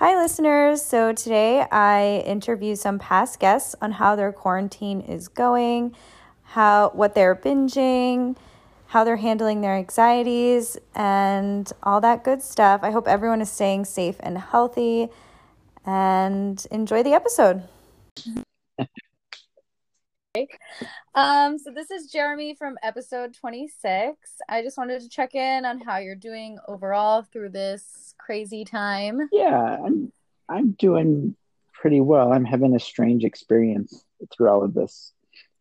Hi, listeners. So today I interview some past guests on how their quarantine is going, how what they're binging, how they're handling their anxieties, and all that good stuff. I hope everyone is staying safe and healthy, and enjoy the episode. Um, so this is Jeremy from episode 26. I just wanted to check in on how you're doing overall through this crazy time. Yeah, I'm I'm doing pretty well. I'm having a strange experience through all of this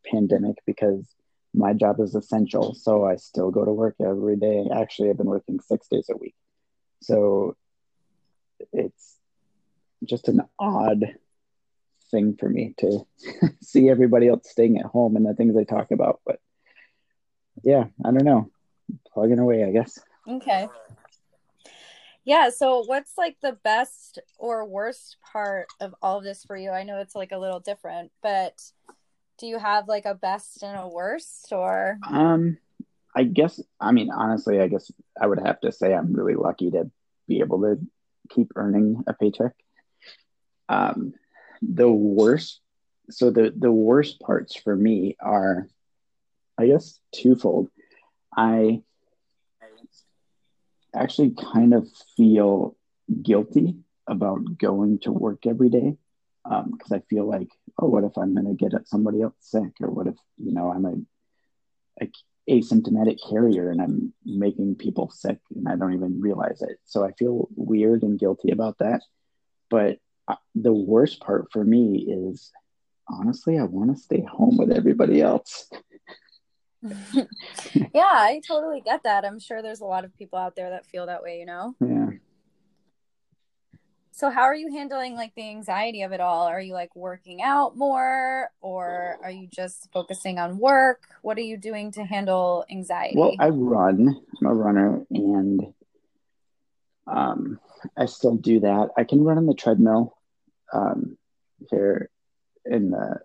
pandemic because my job is essential, so I still go to work every day. Actually, I've been working 6 days a week. So it's just an odd thing for me to see everybody else staying at home and the things they talk about. But yeah, I don't know. Plugging away, I guess. Okay. Yeah. So, what's like the best or worst part of all of this for you? I know it's like a little different, but do you have like a best and a worst or? Um, I guess, I mean, honestly, I guess I would have to say I'm really lucky to be able to keep earning a paycheck. Um, the worst so the the worst parts for me are i guess twofold. I actually kind of feel guilty about going to work every day because um, i feel like oh what if i'm going to get somebody else sick? Or what if you know i'm a, a asymptomatic carrier and i'm making people sick and i don't even realize it. So i feel weird and guilty about that. But the worst part for me is honestly, I want to stay home with everybody else. yeah, I totally get that. I'm sure there's a lot of people out there that feel that way, you know? Yeah. So how are you handling like the anxiety of it all? Are you like working out more or are you just focusing on work? What are you doing to handle anxiety? Well, I run. I'm a runner and um I still do that. I can run on the treadmill um, here in the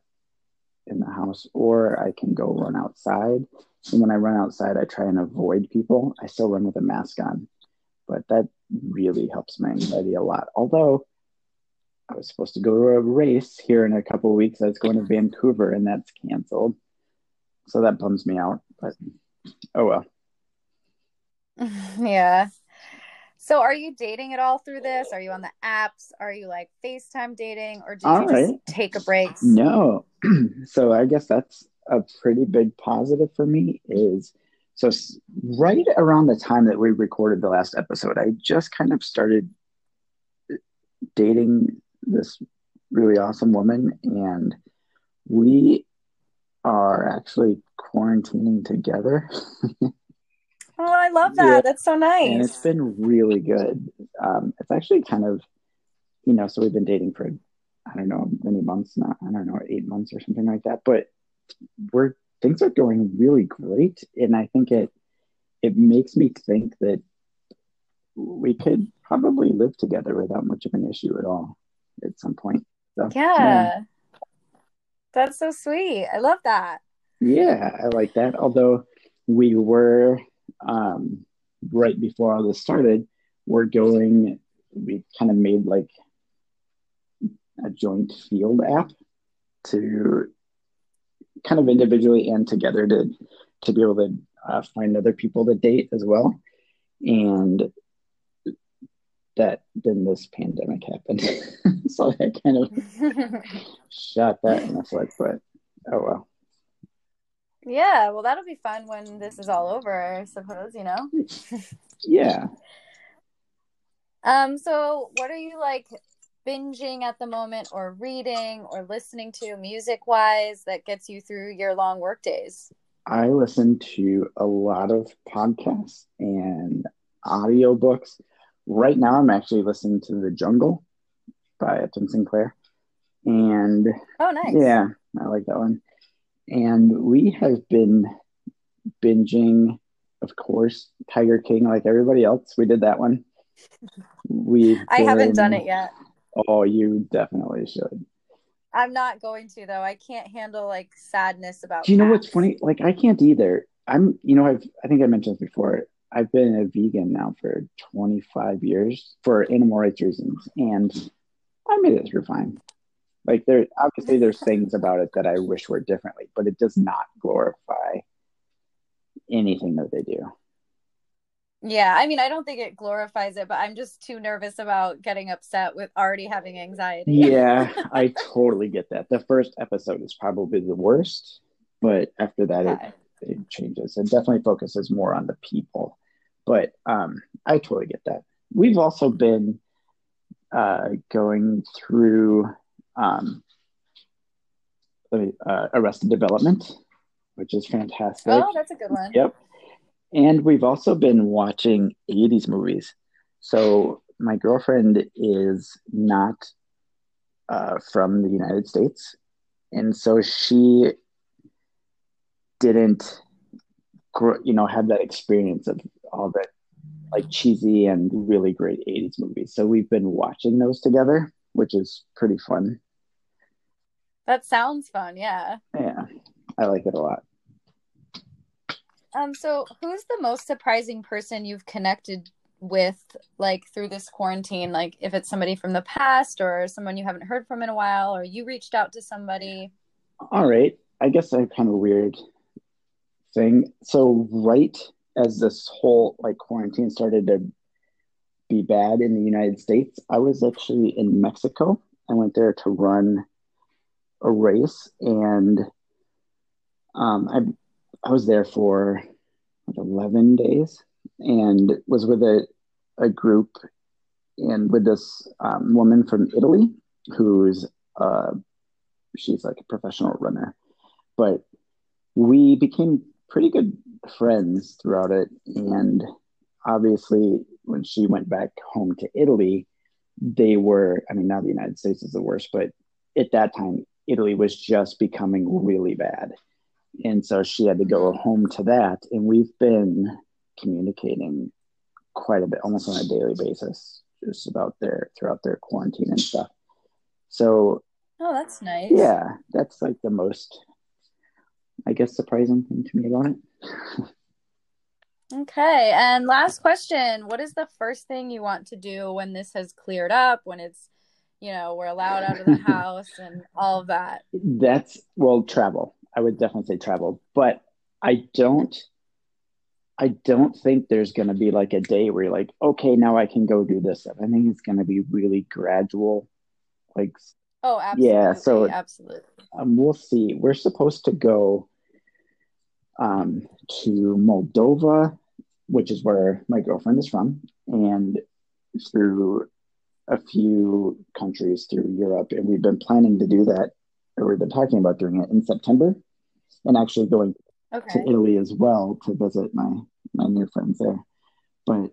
in the house, or I can go run outside. And when I run outside, I try and avoid people. I still run with a mask on, but that really helps my anxiety a lot. Although I was supposed to go to a race here in a couple weeks. I was going to Vancouver, and that's canceled. So that bums me out. But oh well. yeah. So are you dating at all through this? Are you on the apps? Are you like FaceTime dating or did all you right. just take a break? No. so I guess that's a pretty big positive for me is so right around the time that we recorded the last episode, I just kind of started uh, dating this really awesome woman and we are actually quarantining together. Oh, I love that. Yeah. That's so nice. And it's been really good. Um, it's actually kind of, you know, so we've been dating for, I don't know, many months now. I don't know, eight months or something like that. But we're things are going really great, and I think it it makes me think that we could probably live together without much of an issue at all at some point. So, yeah. yeah. That's so sweet. I love that. Yeah, I like that. Although we were um, right before all this started, we're going, we kind of made like a joint Feeld app to kind of individually and together to to be able to uh, find other people to date as well. And that then this pandemic happened. So i kind of shot that in the foot but oh well yeah, well, that'll be fun when this is all over, I suppose, you know? yeah. Um, so what are you like binging at the moment or reading or listening to music wise that gets you through your long work days? I listen to a lot of podcasts and audiobooks. Right now I'm actually listening to The Jungle by Upton Sinclair. And oh nice. Yeah, I like that one and we have been binging, of course, Tiger King like everybody else. We did that one. We I haven't done it yet. Oh, you definitely should. I'm not going to though. I can't handle like sadness about. Do you know what's funny? Like I can't either. I'm, you know, I've I think I mentioned this before. I've been a vegan now for 25 years for animal rights reasons, and I made it through fine. Like there, obviously, there's things about it that I wish were differently, but it does not glorify anything that they do. Yeah, I mean, I don't think it glorifies it, but I'm just too nervous about getting upset with already having anxiety. Yeah, I totally get that. The first episode is probably the worst, but after that, okay. it, it changes. It definitely focuses more on the people. But um, I totally get that. We've also been uh, going through um, let uh, Arrested Development, which is fantastic. Oh, that's a good one. Yep. And we've also been watching 80s movies. So my girlfriend is not uh, from the United States. And so she didn't, you know, have that experience of all the like cheesy and really great 80s movies. So we've been watching those together, which is pretty fun. That sounds fun, yeah. Yeah. I like it a lot. Um, so who's the most surprising person you've connected with like through this quarantine? Like if it's somebody from the past or someone you haven't heard from in a while or you reached out to somebody? All right. I guess a kind of weird thing. So right as this whole like quarantine started to be bad in the United States, I was actually in Mexico. I went there to run a race and um, I I was there for like 11 days and was with a, a group and with this um, woman from Italy who's uh, she's like a professional runner, but we became pretty good friends throughout it. And obviously, when she went back home to Italy, they were, I mean, now the United States is the worst, but at that time, Italy was just becoming really bad. And so she had to go mm-hmm. home to that. And we've been communicating quite a bit, almost on a daily basis, just about their throughout their quarantine and stuff. So, oh, that's nice. Yeah, that's like the most, I guess, surprising thing to me about it. okay. And last question What is the first thing you want to do when this has cleared up, when it's, you know, we're allowed out of the house and all of that? That's, well, travel. I would definitely say travel, but I don't I don't think there's going to be like a day where you're like, okay, now I can go do this. I think it's going to be really gradual. Like, oh, absolutely. Yeah. So, absolutely. Um, we'll see. We're supposed to go um, to Moldova, which is where my girlfriend is from, and through a few countries through Europe. And we've been planning to do that or we've been talking about doing it in September, and actually going okay. to Italy as well to visit my my new friends there. But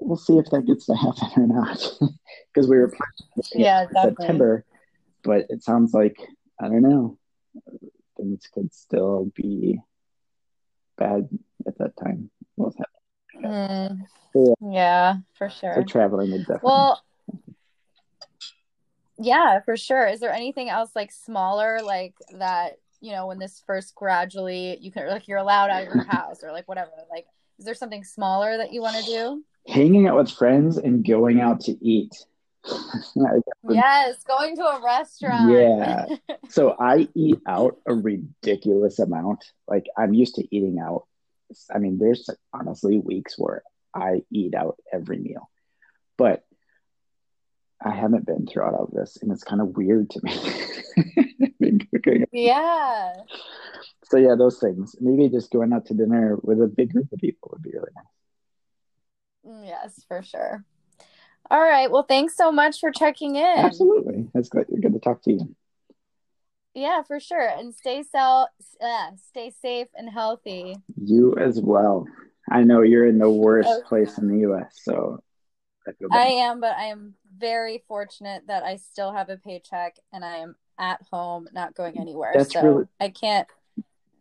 we'll see if that gets to happen or not, because we were planning yeah, September, but it sounds like I don't know things could still be bad at that time. Mm, yeah. yeah. for sure. So traveling. Well, yeah, for sure. Is there anything else like smaller like that, you know, when this first gradually you can like you're allowed out of your house or like whatever. Like is there something smaller that you want to do? Hanging out with friends and going out to eat. yes, going to a restaurant. Yeah. so I eat out a ridiculous amount. Like I'm used to eating out. I mean, there's honestly weeks where I eat out every meal. But I haven't been throughout all of this, and it's kind of weird to me. yeah. So yeah, those things. Maybe just going out to dinner with a big group of people would be really nice. Mm, yes, for sure. All right. Well, thanks so much for checking in. Absolutely. It's good. Good to talk to you. Yeah, for sure. And stay so uh, stay safe and healthy. You as well. I know you're in the worst okay. place in the U.S. So I, I am, but I am very fortunate that I still have a paycheck and I am at home, not going anywhere. That's so really, I can't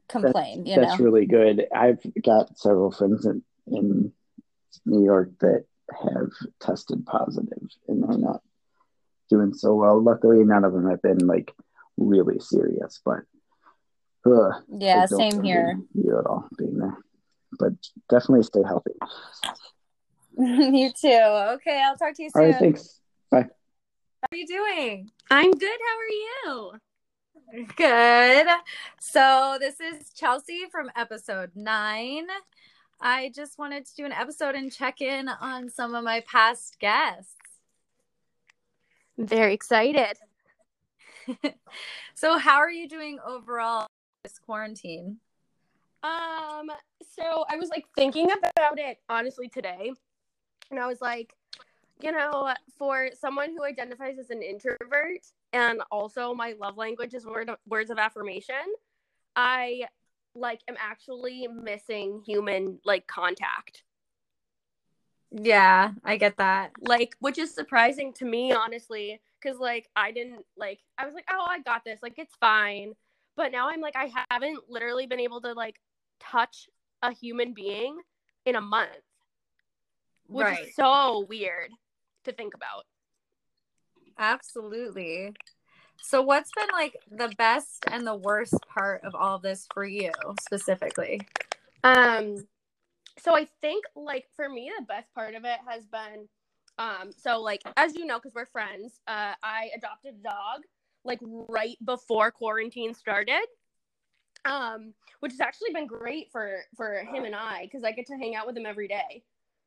complain. you that's know? really good. I've got several friends in, in New York that have tested positive and they're not doing so well. Luckily, none of them have been like really serious, but uh, yeah, same here. You at all being there. but definitely stay healthy. you too. Okay, I'll talk to you soon. All right, thanks. Bye. How are you doing? I'm good. How are you? Good. So, this is Chelsea from episode nine. I just wanted to do an episode and check in on some of my past guests. Very excited. so, how are you doing overall this quarantine? Um, so I was like thinking about it honestly today, and I was like, you know, for someone who identifies as an introvert and also my love language is word of, words of affirmation, I like am actually missing human like contact. Yeah, I get that. Like, which is surprising to me, honestly, because like I didn't like I was like, oh, I got this, like it's fine. But now I'm like, I haven't literally been able to like touch a human being in a month, which right. is so weird to think about. Absolutely. So, what's been like the best and the worst part of all this for you specifically? Um, so I think like for me, the best part of it has been, um, so like as you know, because we're friends, uh, I adopted a dog like right before quarantine started um, which has actually been great for for him and I because I get to hang out with him every day,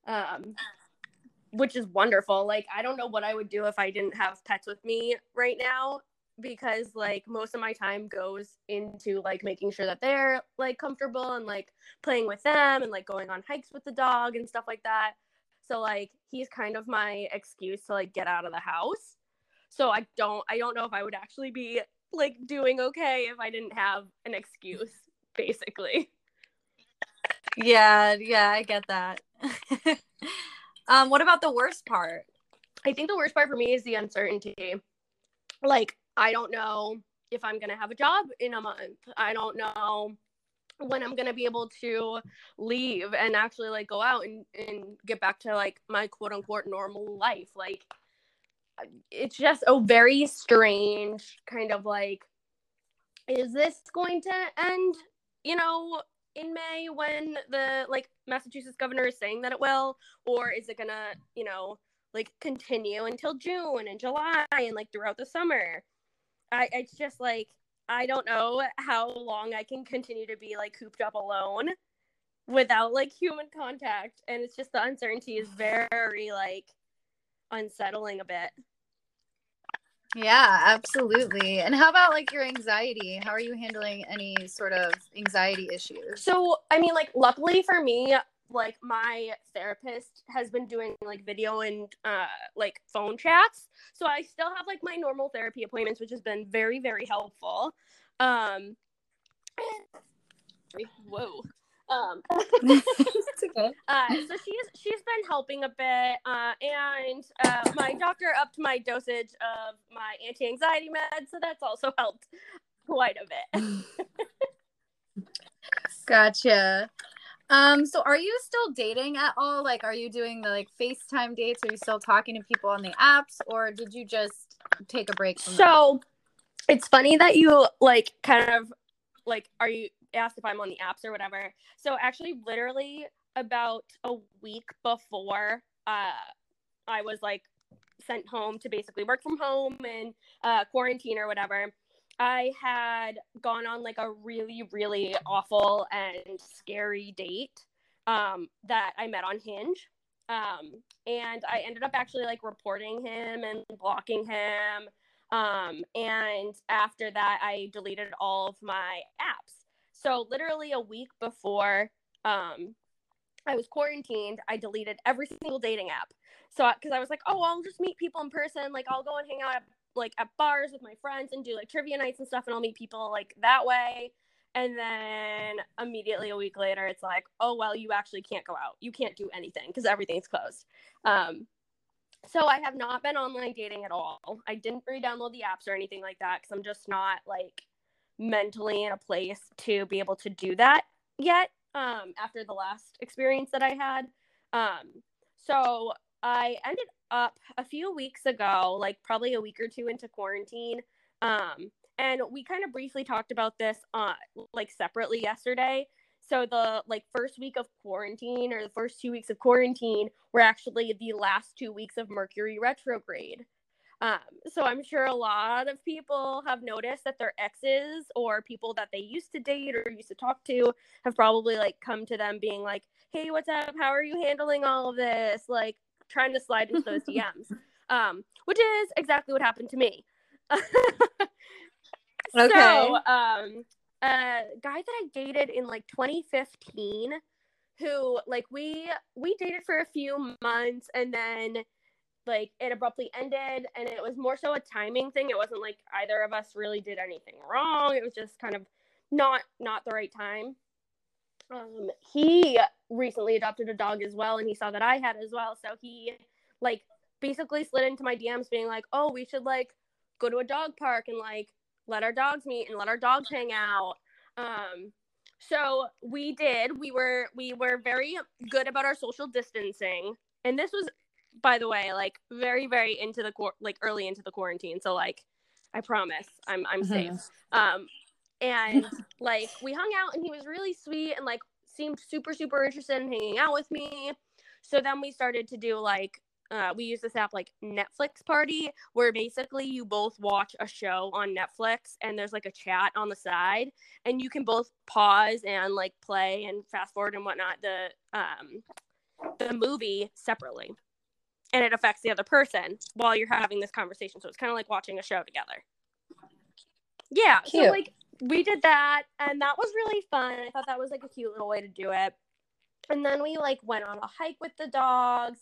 um, which is wonderful. Like I don't know what I would do if I didn't have pets with me right now because like most of my time goes into like making sure that they're like comfortable and like playing with them and like going on hikes with the dog and stuff like that. So like he's kind of my excuse to like get out of the house. So I don't I don't know if I would actually be like doing okay if I didn't have an excuse, basically. Yeah, yeah, I get that. um, what about the worst part? I think the worst part for me is the uncertainty. Like, I don't know if I'm gonna have a job in a month. I don't know when I'm gonna be able to leave and actually like go out and, and get back to like my quote unquote normal life. Like it's just a very strange kind of like is this going to end you know in may when the like massachusetts governor is saying that it will or is it gonna you know like continue until june and july and like throughout the summer i it's just like i don't know how long i can continue to be like cooped up alone without like human contact and it's just the uncertainty is very like unsettling a bit. Yeah, absolutely. And how about like your anxiety? How are you handling any sort of anxiety issues? So, I mean, like, luckily for me, like my therapist has been doing like video and uh like phone chats so i still have like my normal therapy appointments which has been very very helpful um whoa um, okay. Uh, so she's she's been helping a bit, uh, and uh, my doctor upped my dosage of my anti-anxiety meds, so that's also helped quite a bit. gotcha. Um, so are you still dating at all? Like, are you doing the like FaceTime dates? Are you still talking to people on the apps, or did you just take a break? so, that? it's funny that you like kind of like are you asked if I'm on the apps or whatever. So actually, literally about a week before uh, I was like sent home to basically work from home and uh, quarantine or whatever. I had gone on like a really, really awful and scary date um, that I met on Hinge. Um, and I ended up actually like reporting him and blocking him. Um, and after that, I deleted all of my apps. So literally a week before um, I was quarantined, I deleted every single dating app. So because I was like, oh, I'll just meet people in person. Like I'll go and hang out at like at bars with my friends and do like trivia nights and stuff, and I'll meet people like that way. And then immediately a week later, it's like, oh well, you actually can't go out. You can't do anything because everything's closed. Um, so I have not been online dating at all. I didn't re-download the apps or anything like that because I'm just not like mentally in a place to be able to do that yet um, after the last experience that I had. Um, so I ended up a few weeks ago, like probably a week or two into quarantine. Um, and we kind of briefly talked about this uh, like separately yesterday. so the like first week of quarantine or the first two weeks of quarantine were actually the last two weeks of Mercury retrograde. Um, so I'm sure a lot of people have noticed that their exes or people that they used to date or used to talk to have probably like come to them being like, "Hey, what's up? How are you handling all of this?" Like trying to slide into those DMs. Um, which is exactly what happened to me. okay. So, um, a guy that I dated in like 2015 who like we we dated for a few months and then like it abruptly ended and it was more so a timing thing it wasn't like either of us really did anything wrong it was just kind of not not the right time um he recently adopted a dog as well and he saw that I had as well so he like basically slid into my DMs being like oh we should like go to a dog park and like let our dogs meet and let our dogs hang out um so we did we were we were very good about our social distancing and this was by the way, like very, very into the quar- like early into the quarantine. So like, I promise, I'm I'm mm-hmm. safe. Um, and like we hung out, and he was really sweet, and like seemed super, super interested in hanging out with me. So then we started to do like uh, we use this app like Netflix Party, where basically you both watch a show on Netflix and there's like a chat on the side, and you can both pause and like play and fast forward and whatnot the um the movie separately and it affects the other person while you're having this conversation. So it's kind of like watching a show together. Yeah. Cute. So like we did that and that was really fun. I thought that was like a cute little way to do it. And then we like went on a hike with the dogs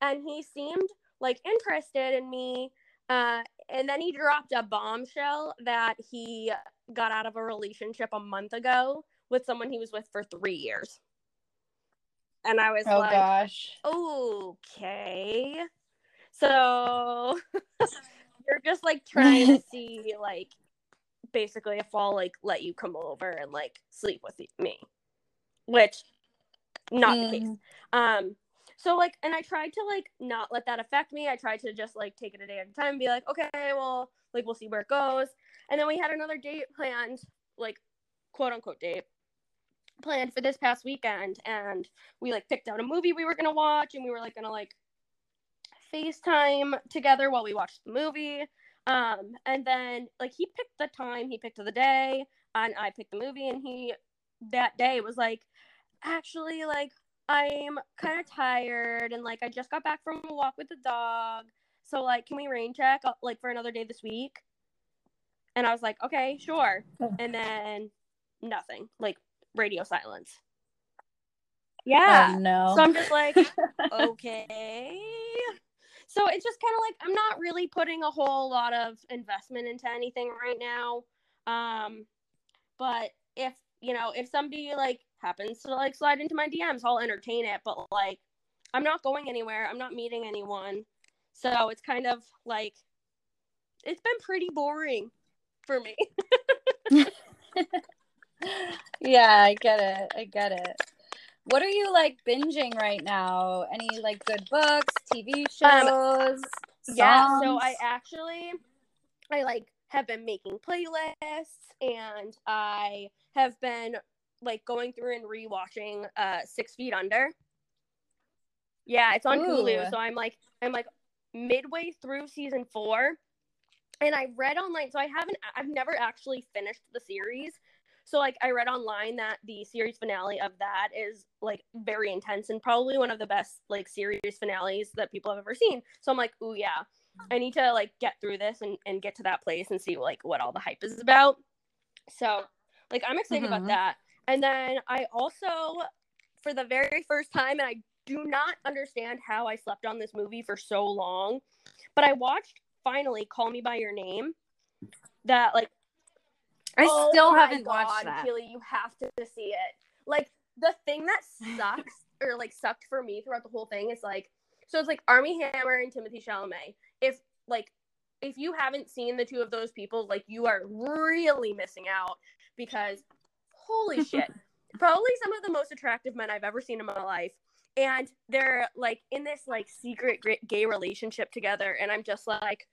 and he seemed like interested in me. Uh, and then he dropped a bombshell that he got out of a relationship a month ago with someone he was with for three years. And I was like, oh, like, gosh. okay. So you're just like trying to see, like, basically if I'll like let you come over and like sleep with me, which not mm. the case. Mm. Um, so like, and I tried to like not let that affect me. I tried to just like take it a day at a time and be like, okay, well, like we'll see where it goes. And then we had another date planned, like quote unquote date planned for this past weekend and we like picked out a movie we were gonna watch and we were like gonna like FaceTime together while we watched the movie. Um, and then like he picked the time, he picked the day, and I picked the movie, and he that day was like, actually, like I'm kind of tired, and like I just got back from a walk with the dog, so like can we rain check uh, like for another day this week? And I was like, okay, sure. And then nothing. Like radio silence. Yeah. Oh, no. So I'm just like, okay. So it's just kind of like I'm not really putting a whole lot of investment into anything right now. Um, but if you know, if somebody like happens to like slide into my DMs, I'll entertain it. But like, I'm not going anywhere. I'm not meeting anyone. So it's kind of like it's been pretty boring for me. yeah, I get it. I get it. What are you like binging right now? Any like good books, TV um, shows? Um, yeah, so I actually I like have been making playlists and I have been like going through and rewatching uh Six Feet Under. Yeah, it's on Ooh. Hulu. So I'm like I'm like midway through season 4 and I read online so I haven't I've never actually finished the series so like I read online that the series finale of that is like very intense and probably one of the best like series finales that people have ever seen. So I'm like, oh yeah, I need to like get through this and, and get to that place and see like what all the hype is about. So like I'm excited mm-hmm. about that. And then I also for the very first time and I do not understand how I slept on this movie for so long, but I watched finally Call Me by Your Name. That like I oh still haven't God, watched that. Keely, you have to see it. Like the thing that sucks or like sucked for me throughout the whole thing is like so it's like Armie Hammer and Timothée Chalamet. If like if you haven't seen the two of those people, like you are really missing out because holy shit. Probably some of the most attractive men I've ever seen in my life. And they're like in this like secret gay relationship together and I'm just like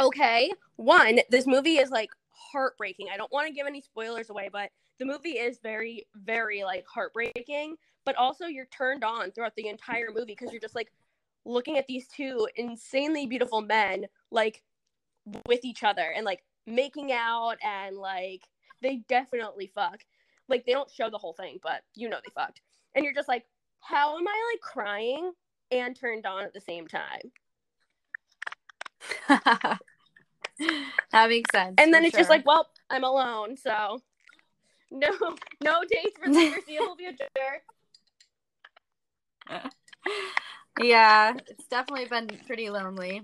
okay, one, this movie is like heartbreaking. I don't want to give any spoilers away, but the movie is very, very like heartbreaking. But also, you're turned on throughout the entire movie because you're just like looking at these two insanely beautiful men like with each other and like making out and like they definitely fuck. Like they don't show the whole thing, but you know they fucked. And you're just like, how am I like crying and turned on at the same time? that makes sense. And then it's sure. just like, well, I'm alone, so no, no dates for the foreseeable future. yeah, it's definitely been pretty lonely.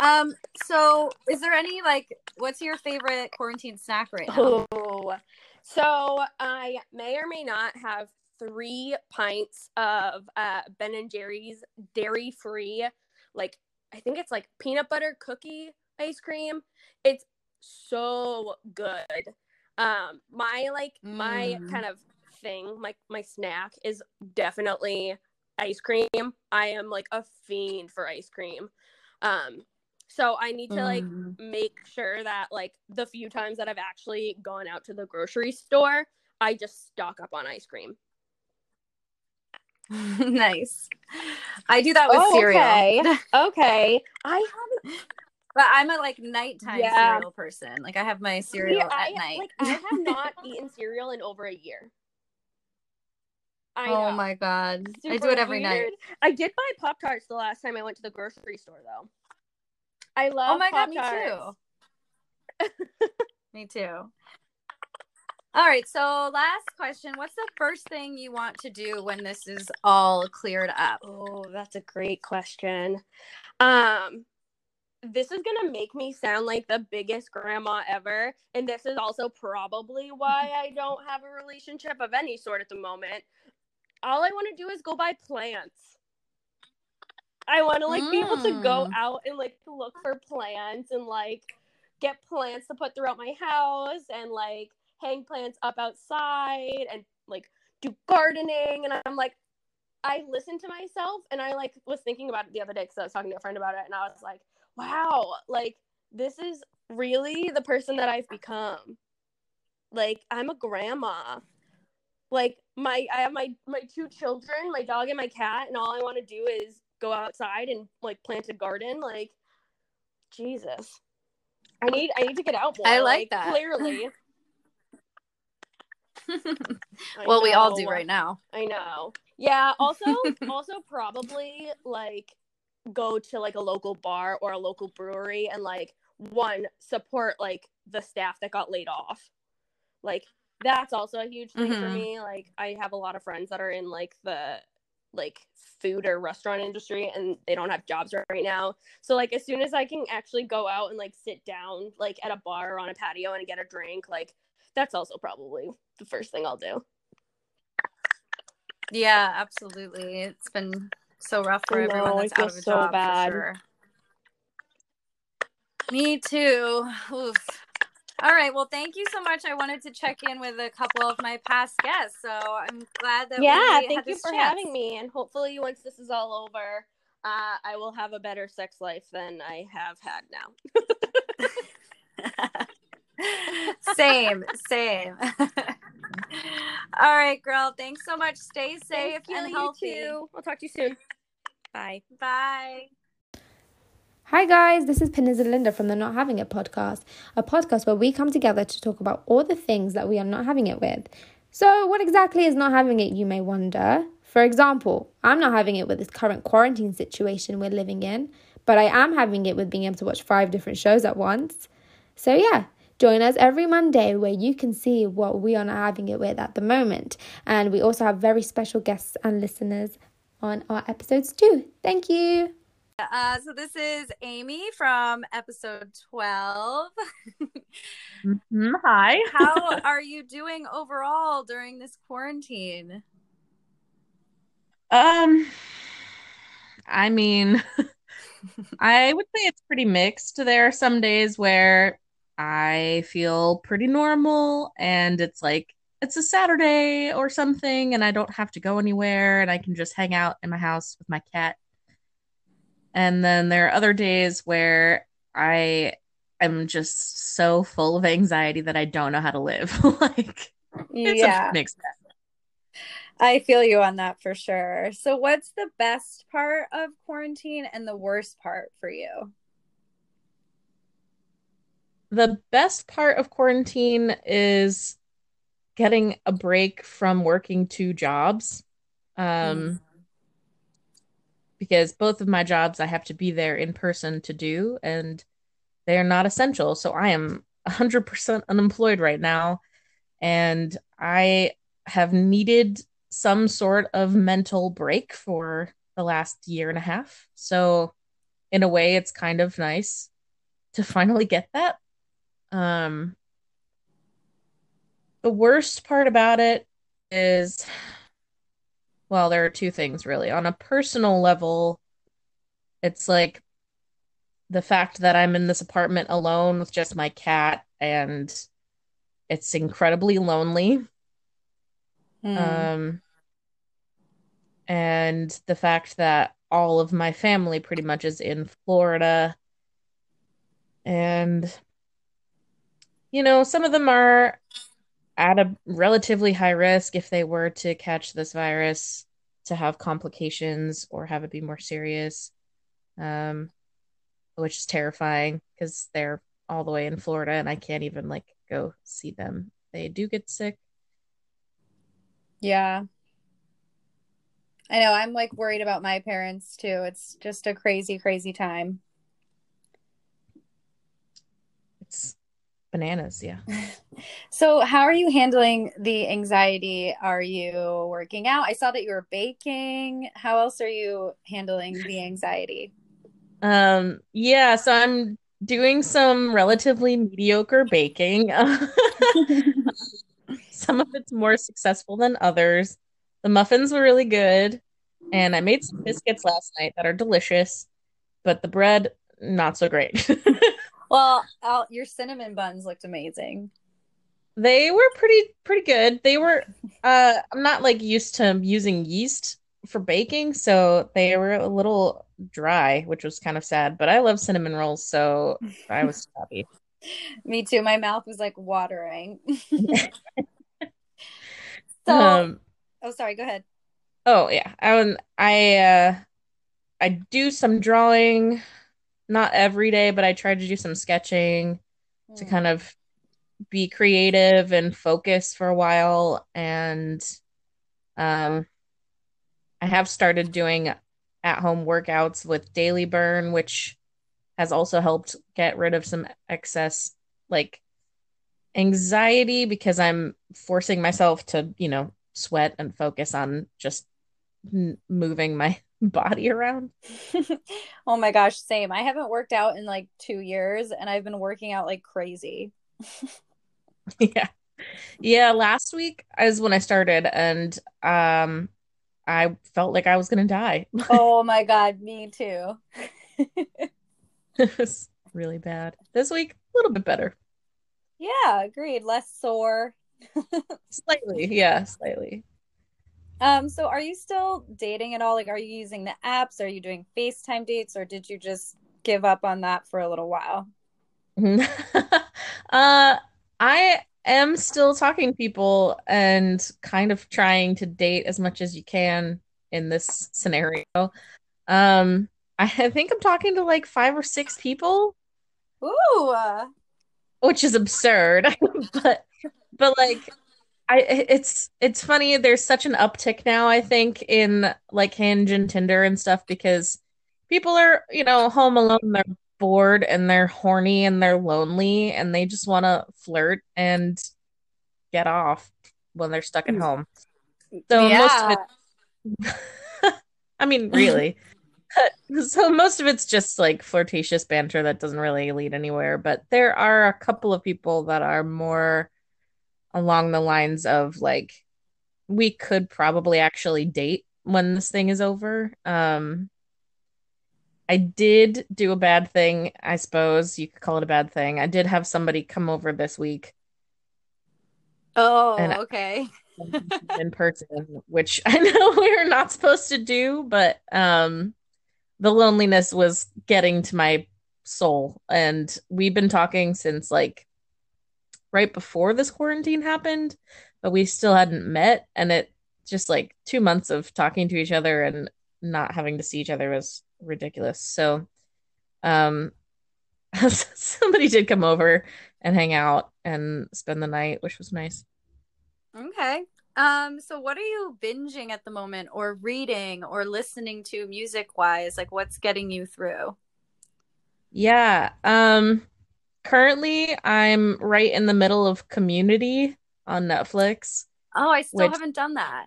Um, so is there any like what's your favorite quarantine snack right now? Oh, so I may or may not have three pints of uh Ben and Jerry's dairy free, like I think it's like peanut butter cookie ice cream. It's so good. Um, my like my mm. kind of thing, my my snack is definitely ice cream. I am like a fiend for ice cream. Um, so I need to like mm. make sure that like the few times that I've actually gone out to the grocery store, I just stock up on ice cream. nice. I do that with oh, cereal. Okay. okay. I haven't but I'm a like nighttime yeah. cereal person. Like I have my cereal yeah, at I, night. Like I have not eaten cereal in over a year. I oh my god. Super I do it every weird. night. I did buy Pop Tarts the last time I went to the grocery store though. I oh love. Oh my Pop-Tarts. god, me too. me too. All right, so last question. What's the first thing you want to do when this is all cleared up? Oh, that's a great question. Um this is going to make me sound like the biggest grandma ever, and this is also probably why I don't have a relationship of any sort at the moment. All I want to do is go buy plants. I want to like mm. be able to go mm. out and like look for plants and like get plants to put throughout my house and like hang plants up outside and like do gardening. And I'm like I listened to myself and I like was thinking about it the other day because I was talking to a friend about it and I was like, wow, like this is really the person that I've become. Like I'm a grandma. Like my I have my my two children, my dog and my cat, and all I want to do is go outside and like plant a garden. Like jesus. I need i need to get out more. I like, like that. clearly well we all do right now. I know. Yeah also also probably like go to like a local bar or a local brewery and like one support like the staff that got laid off. Like that's also a huge thing mm-hmm. for me. Like i have a lot of friends that are in like the like food or restaurant industry and they don't have jobs right now. So like as soon as I can actually go out and like sit down like at a bar or on a patio and get a drink, like that's also probably the first thing I'll do. Yeah, absolutely. It's been so rough for know, everyone that's out of a so job bad. for sure. Me too. Oof. All right. Well, thank you so much. I wanted to check in with a couple of my past guests, so I'm glad that yeah. thank you for chance. having me, and hopefully, once this is all over, uh, I will have a better sex life than I have had now. same, same. all right, girl. Thanks so much. Stay safe and healthy. I'll talk to you soon. Bye. Bye. Hi, guys, this is Peninsula Linda from the Not Having It podcast, a podcast where we come together to talk about all the things that we are not having it with. So, what exactly is not having it, you may wonder? For example, I'm not having it with this current quarantine situation we're living in, but I am having it with being able to watch five different shows at once. So, yeah, Join us every Monday where you can see what we are having it with at the moment. And we also have very special guests and listeners on our episodes too. Thank you. Uh, so this is Amy from episode 12. mm-hmm. Hi. How are you doing overall during this quarantine? Um I mean I would say it's pretty mixed. There are some days where I feel pretty normal and it's like it's a Saturday or something and I don't have to go anywhere and I can just hang out in my house with my cat and then there are other days where I am just so full of anxiety that I don't know how to live. like it's yeah. a mixed bag. I feel you on that for sure. So, what's the best part of quarantine and the worst part for you? The best part of quarantine is getting a break from working two jobs. Um, mm. Because both of my jobs I have to be there in person to do, and they are not essential. So I am 100% unemployed right now. And I have needed some sort of mental break for the last year and a half. So, in a way, it's kind of nice to finally get that. Um, the worst part about it is, well, there are two things really. On a personal level, it's like the fact that I'm in this apartment alone with just my cat and it's incredibly lonely. Mm. Um, and the fact that all of my family pretty much is in Florida. And, you know, some of them are at a relatively high risk if they were to catch this virus to have complications or have it be more serious, um, which is terrifying because they're all the way in Florida and I can't even like go see them. They do get sick. Yeah. I know. I'm like worried about my parents too. It's just a crazy, crazy time. It's bananas. Yeah. so, how are you handling the anxiety? Are you working out? I saw that you were baking. How else are you handling the anxiety? Um, yeah. So, I'm doing some relatively mediocre baking. some of it's more successful than others. The muffins were really good, and I made some biscuits last night that are delicious, but the bread not so great. Well, I'll, your cinnamon buns looked amazing. They were pretty pretty good. They were uh I'm not like used to using yeast for baking, so they were a little dry, which was kind of sad, but I love cinnamon rolls, so I was happy. Me too. My mouth was like watering. so um, Oh, sorry, go ahead. Oh yeah. I I uh I do some drawing not every day, but I try to do some sketching mm. to hmm. kind of be creative and focus for a while and um I have started doing at home workouts with Daily Burn which has also helped get rid of some excess like anxiety because I'm forcing myself to, you know, sweat and focus on just moving my body around. oh my gosh, same. I haven't worked out in like 2 years and I've been working out like crazy. yeah. Yeah, last week is when I started and um I felt like I was going to die. oh my god, me too. it was really bad. This week a little bit better. Yeah, agreed. Less sore. slightly, yeah, slightly. Um, so are you still dating at all? Like, are you using the apps? Are you doing FaceTime dates, or did you just give up on that for a little while? uh, I am still talking to people and kind of trying to date as much as you can in this scenario. Um, I think I'm talking to like five or six people. Ooh. Which is absurd, but but like I it's it's funny there's such an uptick now I think in like Hinge and Tinder and stuff because people are, you know, home alone, they're bored and they're horny and they're lonely and they just want to flirt and get off when they're stuck at mm. home. So yeah. most of it I mean, really. so most of it's just like flirtatious banter that doesn't really lead anywhere, but there are a couple of people that are more along the lines of like we could probably actually date when this thing is over. Um I did do a bad thing, I suppose you could call it a bad thing. I did have somebody come over this week. Oh, okay. in person, which I know we're not supposed to do, but um the loneliness was getting to my soul. And we've been talking since like right before this quarantine happened, but we still hadn't met. And it just like two months of talking to each other and not having to see each other was ridiculous. So, um, somebody did come over and hang out and spend the night, which was nice. Okay. Um, so what are you binging at the moment or reading or listening to music wise? Like what's getting you through? Yeah. Um currently I'm right in the middle of Community on Netflix. Oh, I still which, haven't done that.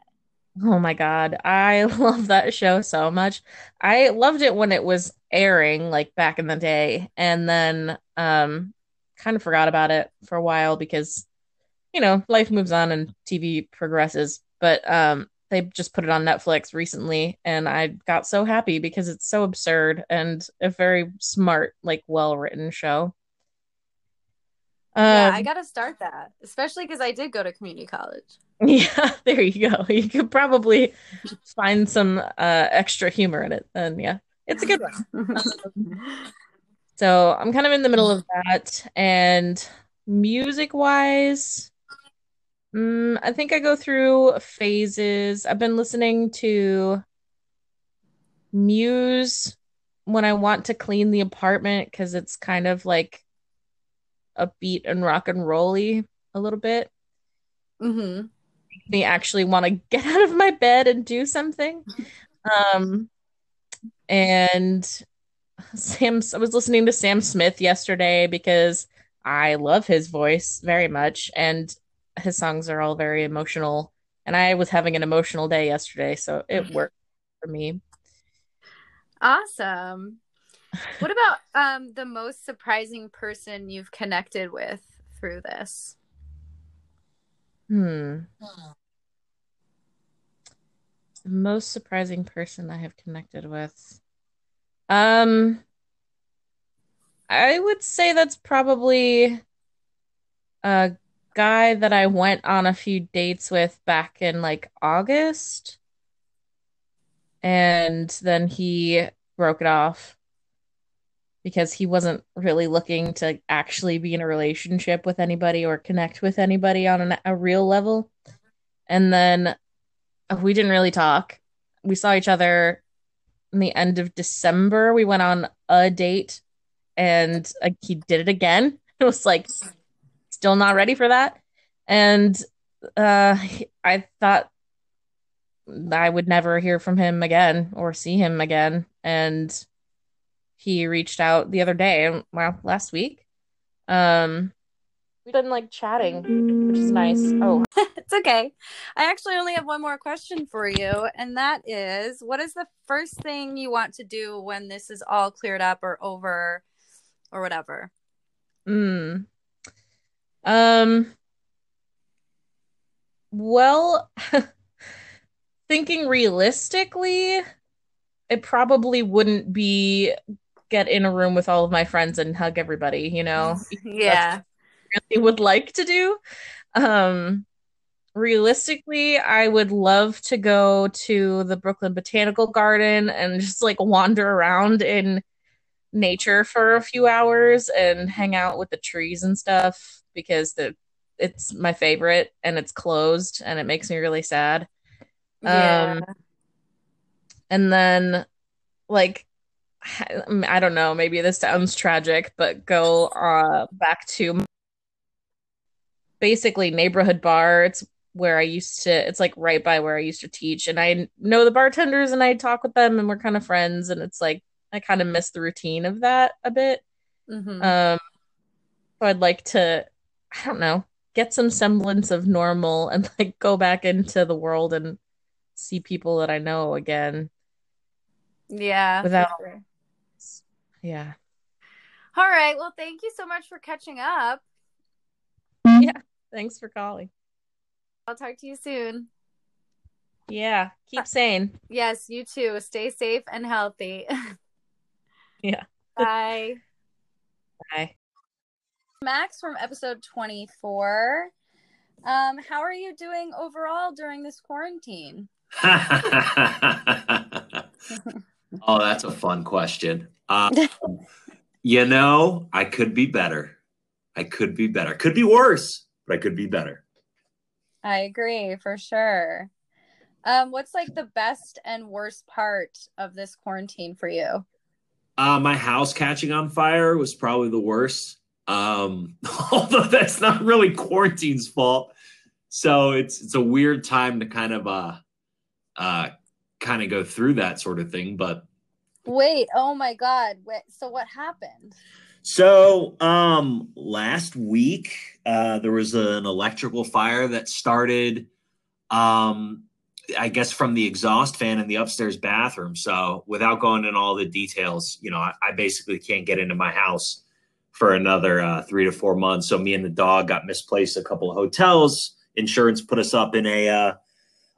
Oh my God. I love that show so much. I loved it when it was airing like back in the day and then um kind of forgot about it for a while because you know, life moves on and TV progresses. But um, they just put it on Netflix recently, and I got so happy because it's so absurd and a very smart, like, well written show. Um, yeah, I got to start that, especially because I did go to community college. Yeah, there you go. You could probably find some uh, extra humor in it. Then, yeah, it's a good one. so I'm kind of in the middle of that, and music wise, Mm, I think I go through phases. I've been listening to Muse when I want to clean the apartment because it's kind of like upbeat and rock and rolly a little bit. Mm-hmm. Me actually want to get out of my bed and do something. Um, and Sam, I was listening to Sam Smith yesterday because I love his voice very much, and his songs are all very emotional and i was having an emotional day yesterday so it mm-hmm. worked for me awesome what about um the most surprising person you've connected with through this? Hmm. The most surprising person i have connected with. Um i would say that's probably a guy that I went on a few dates with back in like August. And then he broke it off because he wasn't really looking to actually be in a relationship with anybody or connect with anybody on an, a real level. And then uh, we didn't really talk. We saw each other in the end of December. We went on a date and uh, he did it again. It was like still not ready for that. And uh, I thought I would never hear from him again or see him again. And he reached out the other day, well, last week. Um, we've been like chatting, which is nice. Oh, it's okay. I actually only have one more question for you, and that is what is the first thing you want to do when this is all cleared up or over or whatever? Hmm. Um, well, thinking realistically, it probably wouldn't be get in a room with all of my friends and hug everybody, you know? yeah. really would like to do. Um realistically, I would love to go to the Brooklyn Botanical Garden and just like wander around in nature for a few hours and hang out with the trees and stuff because the it's my favorite and it's closed and it makes me really sad. Yeah. Um and then like I don't know, maybe this sounds tragic, but go uh back to basically neighborhood bar. It's where I used to it's like right by where I used to teach and I know the bartenders and I talk with them and we're kind of friends and it's like I kind of miss the routine of that a bit. Mm-hmm. Um so I'd like to I don't know, get some semblance of normal and like go back into the world and see people that I know again. Yeah. Without sure. Yeah. All right. Well, thank you so much for catching up. Yeah. Thanks for calling. I'll talk to you soon. Yeah. Keep sane. Yes, you too. Stay safe and healthy. yeah. Bye. Bye. Max from episode 24. Um, how are you doing overall during this quarantine? oh, that's a fun question. Um, You know, I could be better. I could be better. Could be worse, but I could be better. I agree for sure. Um, what's like the best and worst part of this quarantine for you? Uh, my house catching on fire was probably the worst. Um, although that's not really quarantine's fault. So it's it's a weird time to kind of uh uh kind of go through that sort of thing. But wait, oh my god. Wait, so what happened? So um last week uh there was an electrical fire that started um I guess from the exhaust fan in the upstairs bathroom. So without going into all the details, you know, I, I basically can't get into my house for another uh, three to four months. So me and the dog got misplaced a couple of hotels. Insurance put us up in a uh,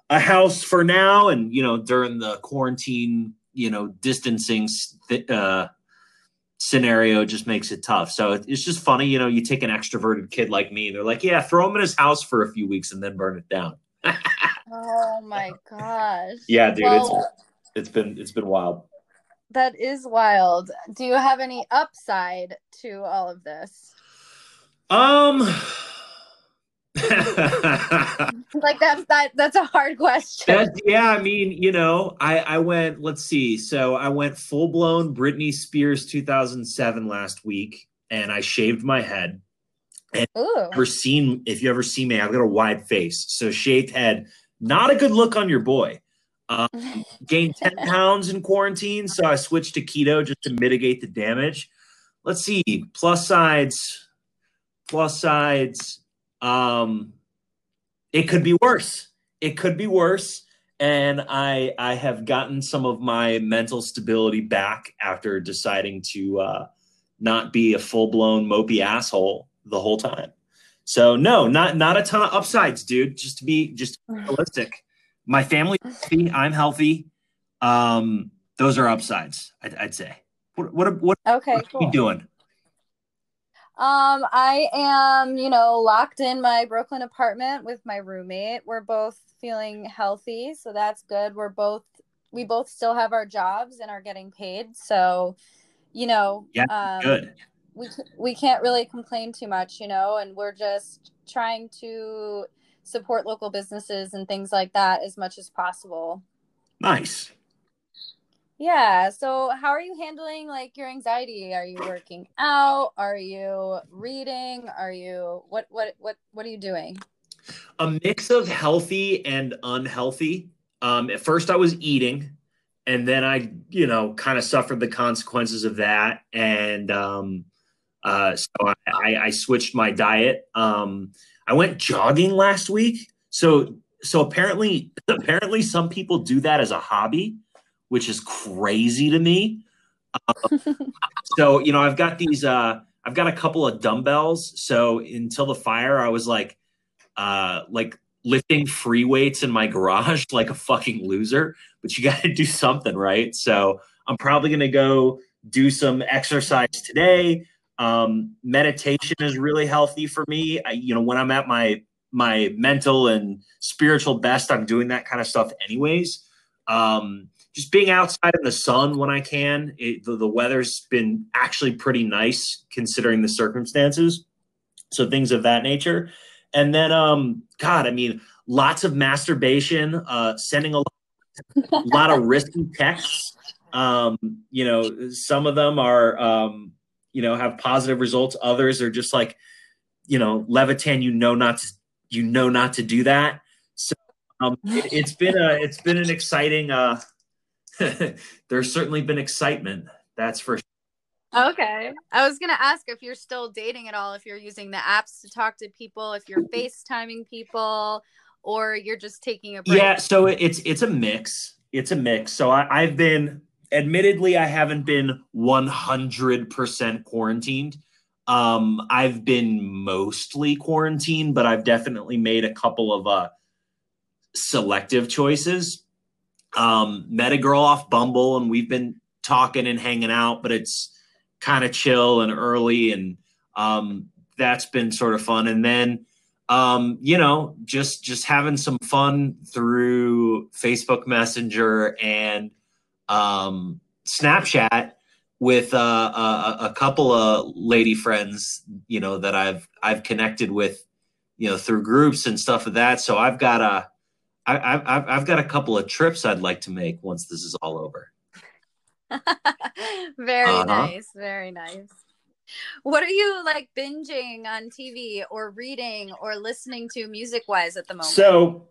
a house for now, and you know during the quarantine, you know distancing th- uh, scenario just makes it tough. So it's just funny, you know. You take an extroverted kid like me, they're like, "Yeah, throw him in his house for a few weeks and then burn it down." oh my gosh! Yeah, dude, well, it's it's been it's been wild. That is wild. Do you have any upside to all of this? Um like that's that that's a hard question. That's, yeah, I mean, you know, I I went. Let's see. So I went full blown Britney Spears 2007 last week, and I shaved my head. And ever seen? If you ever see me, I've got a wide face, so shaved head. Not a good look on your boy. Um, gained 10 pounds in quarantine, so I switched to keto just to mitigate the damage. Let's see. Plus sides. Plus sides um, it could be worse. It could be worse. And I I have gotten some of my mental stability back after deciding to uh, not be a full blown mopey asshole the whole time. So no, not not a ton of upsides, dude. Just to be just realistic. My family, healthy, I'm healthy. Um, those are upsides. I'd, I'd say. What what what, okay, what cool. are you doing? Um, I am, you know, locked in my Brooklyn apartment with my roommate. We're both feeling healthy, so that's good. We're both we both still have our jobs and are getting paid. So, you know, yeah, um, good. We we can't really complain too much, you know, and we're just trying to support local businesses and things like that as much as possible. Nice. Yeah. So, how are you handling like your anxiety? Are you working out? Are you reading? Are you what what what what are you doing? A mix of healthy and unhealthy. Um, at first, I was eating, and then I, you know, kind of suffered the consequences of that, and um, uh, so I, I switched my diet. Um, I went jogging last week, so so apparently apparently some people do that as a hobby which is crazy to me. Um, so you know, I've got these. Uh, I've got a couple of dumbbells. So until the fire, I was like, uh, like lifting free weights in my garage like a fucking loser. But you got to do something, right? So I'm probably gonna go do some exercise today. Um, meditation is really healthy for me. I, you know, when I'm at my my mental and spiritual best, I'm doing that kind of stuff anyways. Um, just being outside in the sun when I can. It, the, the weather's been actually pretty nice considering the circumstances. So things of that nature. And then, um, God, I mean, lots of masturbation, uh, sending a lot, a lot of risky texts. Um, you know, some of them are, um, you know, have positive results. Others are just like, you know, Levitan, you know not to, you know not to do that. So um, it, has been a, it's been an exciting, uh, there's certainly been excitement. That's for sure. Okay. I was going to ask if you're still dating at all, if you're using the apps to talk to people, if you're FaceTiming people, or you're just taking a break. Yeah, so it's it's a mix. It's a mix. So I, I've been admittedly I haven't been 100% quarantined. Um, I've been mostly quarantined, but I've definitely made a couple of uh selective choices um, met a girl off Bumble and we've been talking and hanging out, but it's kind of chill and early and um, that's been sort of fun. And then um, you know, just just having some fun through Facebook Messenger and um, Snapchat with uh, a, a couple of lady friends, you know, that I've I've connected with, you know, through groups and stuff of that. So I've got a I, I've I've got a couple of trips I'd like to make once this is all over. very Uh-huh. nice, very nice. What are you like binging on TV or reading or listening to music wise at the moment? So,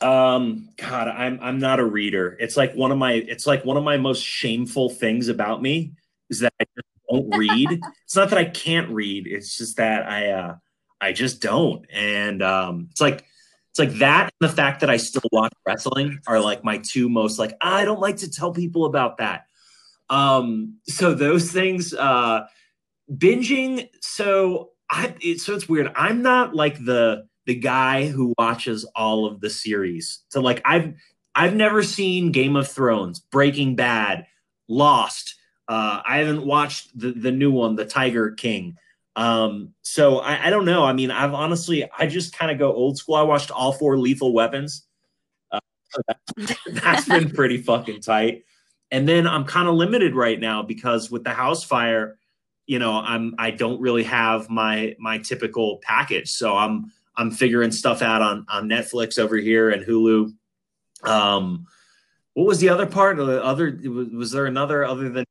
um, God, I'm I'm not a reader. It's like one of my it's like one of my most shameful things about me is that I just don't read. it's not that I can't read. It's just that I uh I just don't. And um, it's like it's like that and the fact that I still watch wrestling are like my two most like I don't like to tell people about that. Um, so those things uh binging so I it, so it's weird. I'm not like the the guy who watches all of the series. So like I've I've never seen Game of Thrones, Breaking Bad, Lost. Uh, I haven't watched the the new one, The Tiger King. Um, so I, I don't know. I mean, I've honestly I just kind of go old school. I watched all four Lethal Weapons. Uh, so that, that's been pretty fucking tight. And then I'm kind of limited right now because with the house fire, you know, I'm I don't really have my my typical package. So I'm I'm figuring stuff out on on Netflix over here and Hulu. Um, what was the other part? The other was there another other than?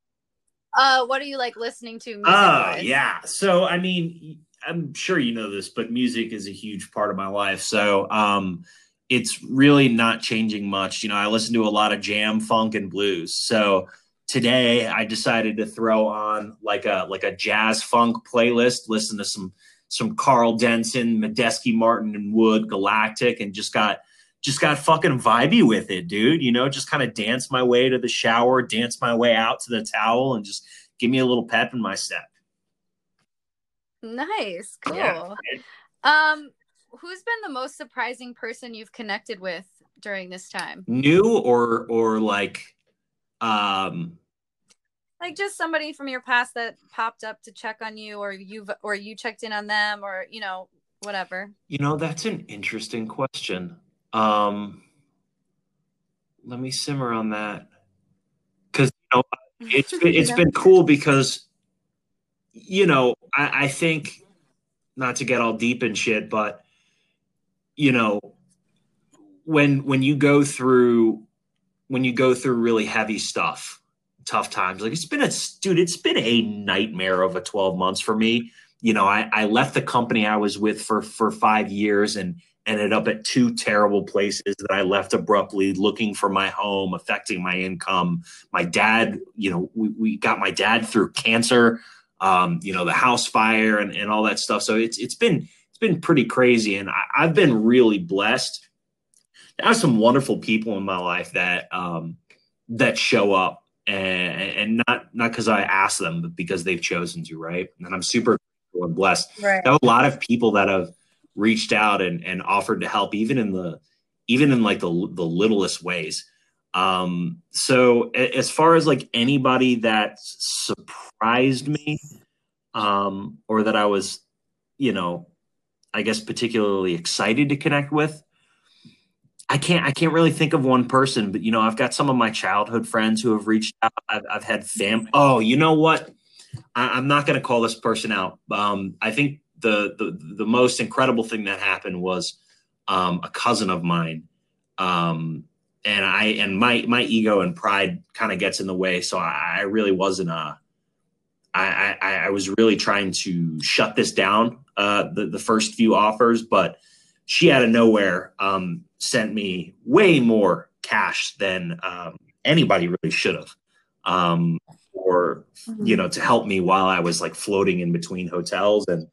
Uh, what are you like listening to? Oh yeah. So I mean, I'm sure you know this, but music is a huge part of my life. So um, it's really not changing much. You know, I listen to a lot of jam, funk, and blues. So today I decided to throw on like a like a jazz funk playlist, listen to some some Karl Denson, Medeski Martin and Wood, Galactic, and just got just got fucking vibey with it, dude. You know, just kind of dance my way to the shower, dance my way out to the towel, and just give me a little pep in my step. Nice, cool. Yeah. Um, who's been the most surprising person you've connected with during this time? New or or like um Like just somebody from your past that popped up to check on you, or you've or you checked in on them, or you know whatever. You know, that's an interesting question. Um, let me simmer on that. Because you know it's been, it's been cool because you know I, I think not to get all deep in shit, but you know when when you go through when you go through really heavy stuff, tough times, like it's been a dude, it's been a nightmare of a twelve months for me. You know, I, I left the company I was with for for five years and ended up at two terrible places that I left abruptly, looking for my home, affecting my income. My dad, you know, we, we got my dad through cancer, um, you know, the house fire and, and all that stuff. So it's it's been it's been pretty crazy. And I, I've been really blessed. I have some wonderful people in my life that um that show up and, and not not because I asked them, but because they've chosen to, right? And I'm super and blessed. Right. I have a lot of people that have reached out and, and offered to help, even in the even in like the the littlest ways. Um, so as far as like anybody that surprised me, um, or that I was, you know, I guess particularly excited to connect with, I can't I can't really think of one person, but you know, I've got some of my childhood friends who have reached out. I've, I've had fam. Oh, you know what? I, I'm not going to call this person out. Um, I think the, the the most incredible thing that happened was um, a cousin of mine, um, and I and my my ego and pride kind of gets in the way. So I, I really wasn't. Uh, I, I I was really trying to shut this down. Uh, the the first few offers, but she out of nowhere um, sent me way more cash than um, anybody really should have. Um, or you know to help me while I was like floating in between hotels and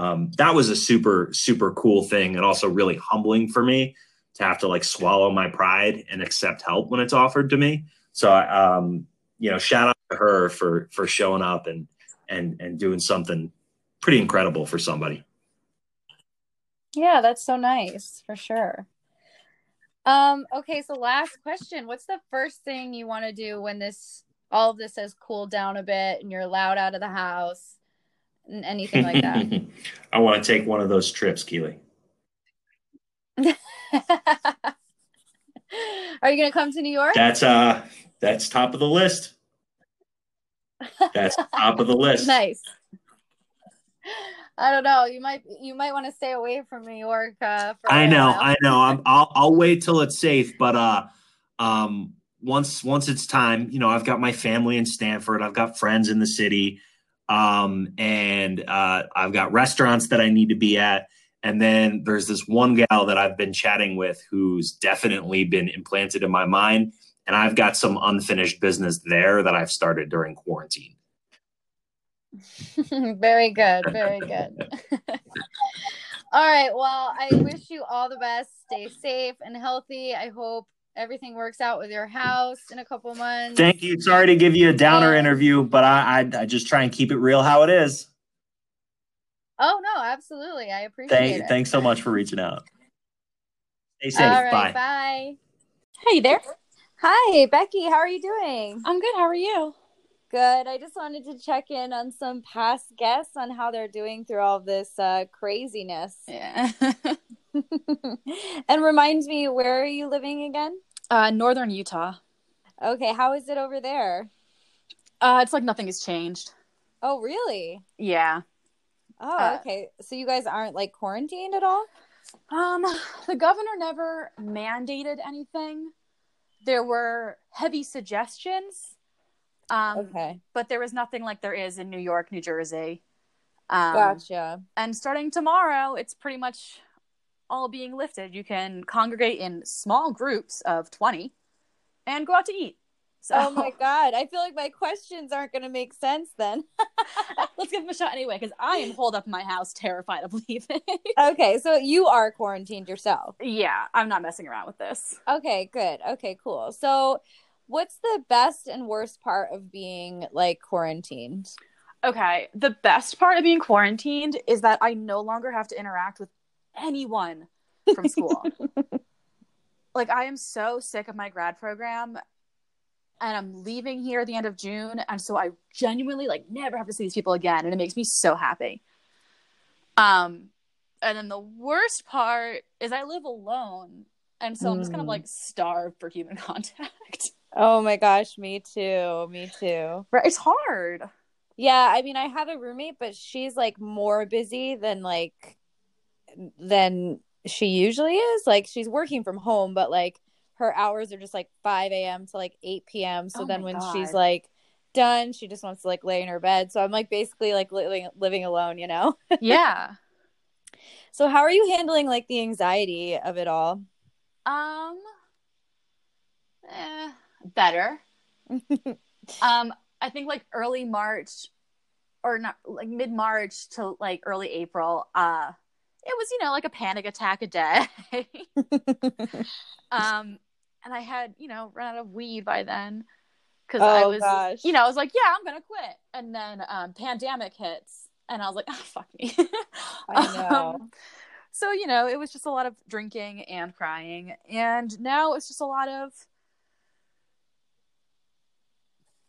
um, that was a super super cool thing and also really humbling for me to have to like swallow my pride and accept help when it's offered to me so um, you know shout out to her for for showing up and and and doing something pretty incredible for somebody Yeah, that's so nice for sure. Um, okay, so last question. What's the first thing you want to do when this all of this has cooled down a bit and you're allowed out of the house anything like that? I want to take one of those trips Keely Are you gonna come to New York? that's uh that's top of the list That's top of the list. nice. I don't know. You might you might want to stay away from New York. Uh, for a I know, while. I know. I'm, I'll I'll wait till it's safe, but uh, um, once once it's time, you know, I've got my family in Stanford. I've got friends in the city, um, and uh, I've got restaurants that I need to be at. And then there's this one gal that I've been chatting with who's definitely been implanted in my mind, and I've got some unfinished business there that I've started during quarantine. very good. Very good. all right. Well, I wish you all the best. Stay safe and healthy. I hope everything works out with your house in a couple months. Thank you. Sorry to give you a downer interview, but I, I I just try and keep it real how it is. Oh no, absolutely. I appreciate Thank, it. thanks so much for reaching out. Stay safe. All right. Bye. Bye. Hey there. Hi, Becky. How are you doing? I'm good. How are you? Good. I just wanted to check in on some past guests on how they're doing through all this uh, craziness. Yeah. and reminds me, where are you living again? uh, Northern Utah. Okay, how is it over there? Uh, it's like nothing has changed. Oh, really? Yeah. Oh, Uh, okay. So you guys aren't like quarantined at all? Um, the governor never mandated anything. There were heavy suggestions. Um, Okay, but there was nothing like there is in New York, New Jersey. Um, gotcha. and starting tomorrow, it's pretty much all being lifted. You can congregate in small groups of 20 and go out to eat. So Oh my god, I feel like my questions aren't going to make sense then. let's give them a shot anyway, because I am holed up in my house, terrified of leaving. okay, so you are quarantined yourself. yeah, I'm not messing around with this. Okay, good. Okay, cool. So, what's the best and worst part of being like quarantined? Okay, the best part of being quarantined is that I no longer have to interact with anyone from school. like, I am so sick of my grad program. And I'm leaving here at the end of June, and so I genuinely like never have to see these people again, and it makes me so happy. Um, and then the worst part is I live alone, and so I'm just kind of Mm. like starved for human contact. Oh my gosh, me too. Me too. Right? It's hard. Yeah, I mean, I have a roommate, but she's like more busy than like than she usually is. Like she's working from home, but like her hours are just like 5 a.m. to like 8 p.m. So Oh then when she's like done, she just wants to like lay in her bed. So I'm like basically like living living alone, you know? Yeah. So how are you handling like the anxiety of it all? Um, eh, better. um, I think like early March, or not like mid March to like early April. Uh, it was you know like a panic attack a day. um, and I had you know run out of weed by then because I Oh, was gosh. you know I was like yeah I'm gonna quit, and then um, pandemic hits, and I was like oh fuck me. I know. Um, so you know it was just a lot of drinking and crying and now it's just a lot of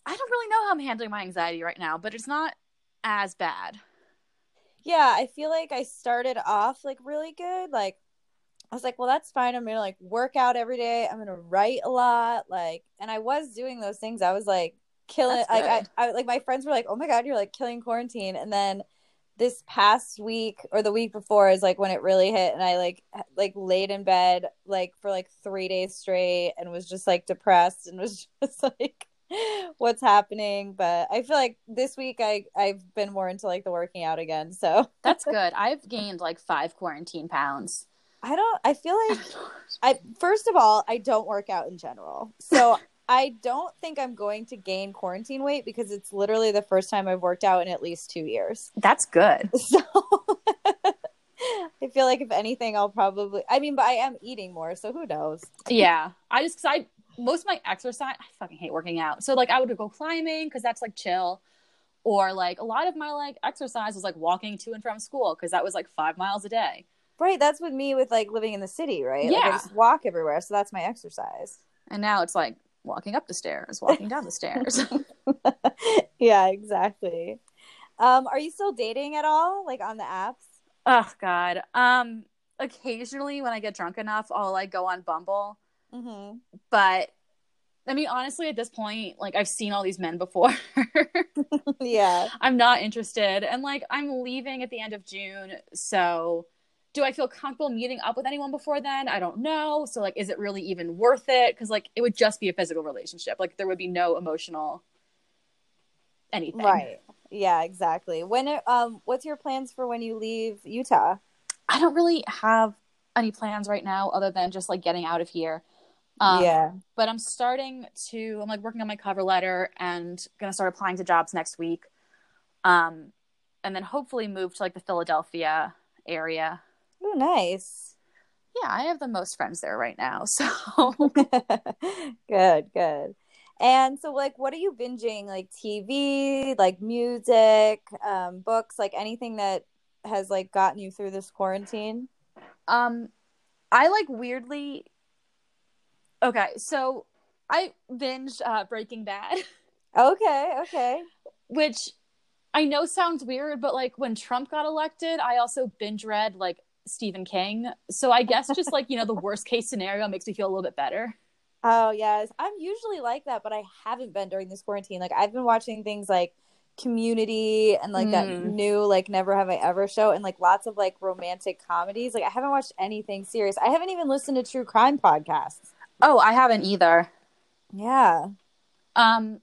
i don't really know how i'm handling my anxiety right now but it's not as bad Yeah, I feel like I started off like really good. Like I was like, well, that's fine. I'm gonna like work out every day. I'm gonna write a lot. Like, and I was doing those things. I was like killing. Like, I. I like my friends were like, oh my god, you're like killing quarantine. And then this past week or the week before is like when it really hit, and I like like laid in bed like for like three days straight and was just like depressed and was just like what's happening but i feel like this week i i've been more into like the working out again so that's good i've gained like five quarantine pounds I don't I feel like I first of all, I don't work out in general. So I don't think I'm going to gain quarantine weight because it's literally the first time I've worked out in at least 2 years. that's good So I feel like if anything I'll probably I mean, but I am eating more, so who knows. yeah i just cause i most of my exercise i fucking hate working out so like i would go climbing because that's like chill or like a lot of my like exercise was like walking to and from school because that was like five miles a day Right, that's with me with like living in the city, right? Like I Yeah. just walk everywhere, so that's my exercise. and now it's like walking up the stairs walking down the stairs yeah, exactly. Um, are you still dating at all? Like on the apps? oh god um occasionally when i get drunk enough i'll like go on bumble Mm-hmm. but I mean, honestly, at this point, like I've seen all these men before. yeah. I'm not interested. And like I'm leaving at the end of June. So do I feel comfortable meeting up with anyone before then? I don't know. So like is it really even worth it? Because like it would just be a physical relationship. Like there would be no emotional anything. Right. Yeah, exactly. When it, um what's your plans for when you leave Utah? I don't really have any plans right now other than just like getting out of here. Um, yeah. But I'm starting to, I'm like working on my cover letter and gonna start applying to jobs next week. Um, and then hopefully move to like the Philadelphia area. Oh, nice. Yeah, I have the most friends there right now. So good, good. And so, like, what are you binging? Like TV, like music, um, books, like anything that has like gotten you through this quarantine? Um, I like weirdly. Okay, so I binged uh, Breaking Bad. Okay, okay. Which I know sounds weird, but like when Trump got elected, I also binge read like Stephen King. So I guess just like, you know, the worst case scenario makes me feel a little bit better. Oh, yes. I'm usually like that, but I haven't been during this quarantine. Like I've been watching things like community and like mm. that new like never have i ever show and like lots of like romantic comedies like i haven't watched anything serious i haven't even listened to true crime podcasts oh i haven't either. Yeah. Um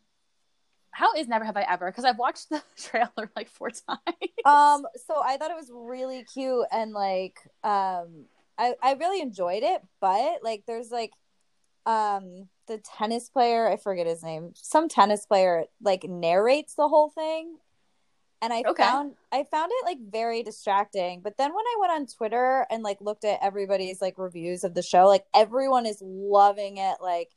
how is never have i ever? Because i've watched the trailer like four times. Um so i thought it was really cute and like um i i really enjoyed it but like there's like um the tennis player i forget his name some tennis player like narrates the whole thing and i okay. found i found it like very distracting but then when i went on twitter and like looked at everybody's like reviews of the show like everyone is loving it like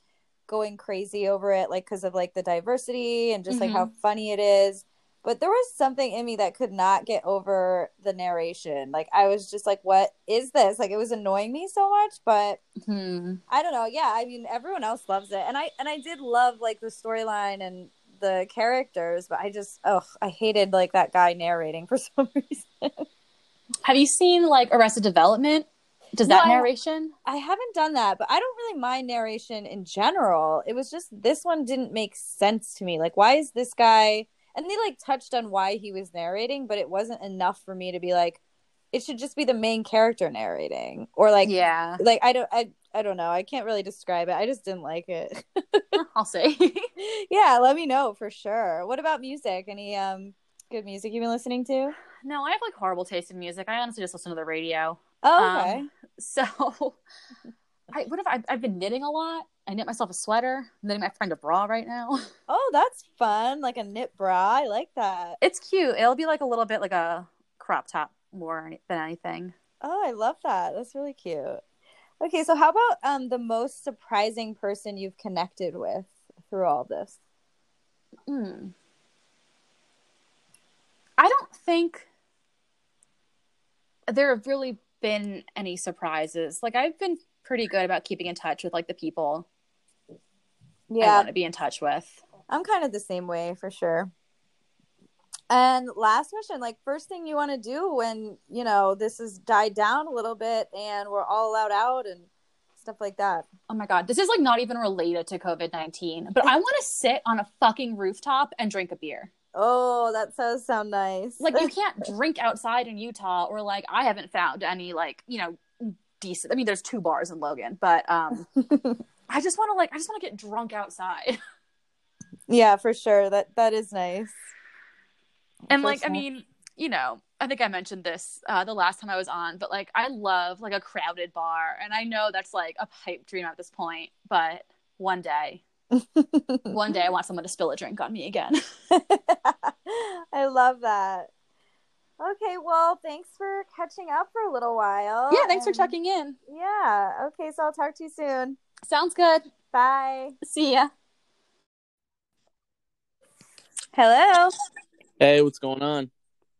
going crazy over it like because of like the diversity and just mm-hmm. like how funny it is but there was something in me that could not get over the narration like i was just like what is this like it was annoying me so much but hmm. i don't know yeah i mean everyone else loves it and i and i did love like the storyline and the characters but i just oh i hated like that guy narrating for some reason have you seen like arrested development does no, that narration? I, I, haven't done that, but I don't really mind narration in general. It was just this one didn't make sense to me. Like, why is this guy? And they like touched on why he was narrating, but it wasn't enough for me to be like, it should just be the main character narrating, or like, yeah, like I don't, I, I don't know. I can't really describe it. I just didn't like it. I'll say, yeah. Let me know for sure. What about music? Any um good music you've been listening to? No, I have like horrible taste in music. I honestly just listen to the radio. Oh, okay. Um, so, I what if I, I've been knitting a lot? I knit myself a sweater. I'm knitting my friend a bra right now. Oh, that's fun! Like a knit bra. I like that. It's cute. It'll be like a little bit like a crop top more than anything. Oh, I love that. That's really cute. Okay, so how about um the most surprising person you've connected with through all this? Hmm. I don't think there have really been any surprises. Like I've been pretty good about keeping in touch with like the people yeah. I want to be in touch with. I'm kind of the same way for sure. And last question, like first thing you want to do when, you know, this has died down a little bit and we're all allowed out and stuff like that. Oh my god, this is like not even related to COVID-19, but I want to sit on a fucking rooftop and drink a beer. Oh, that does sound nice. Like you can't drink outside in Utah or like I haven't found any like, you know, decent. I mean, there's two bars in Logan, but um I just want to like I just want to get drunk outside. Yeah, for sure. That that is nice. And like I mean, you know, I think I mentioned this uh, the last time I was on, but like I love like a crowded bar, and I know that's like a pipe dream at this point, but one day one day I want someone to spill a drink on me again. I love that. Okay, well, thanks for catching up for a little while. Yeah, thanks and... for checking in. Yeah. Okay, so I'll talk to you soon. Sounds good. Bye. See ya. Hello. Hey, what's going on?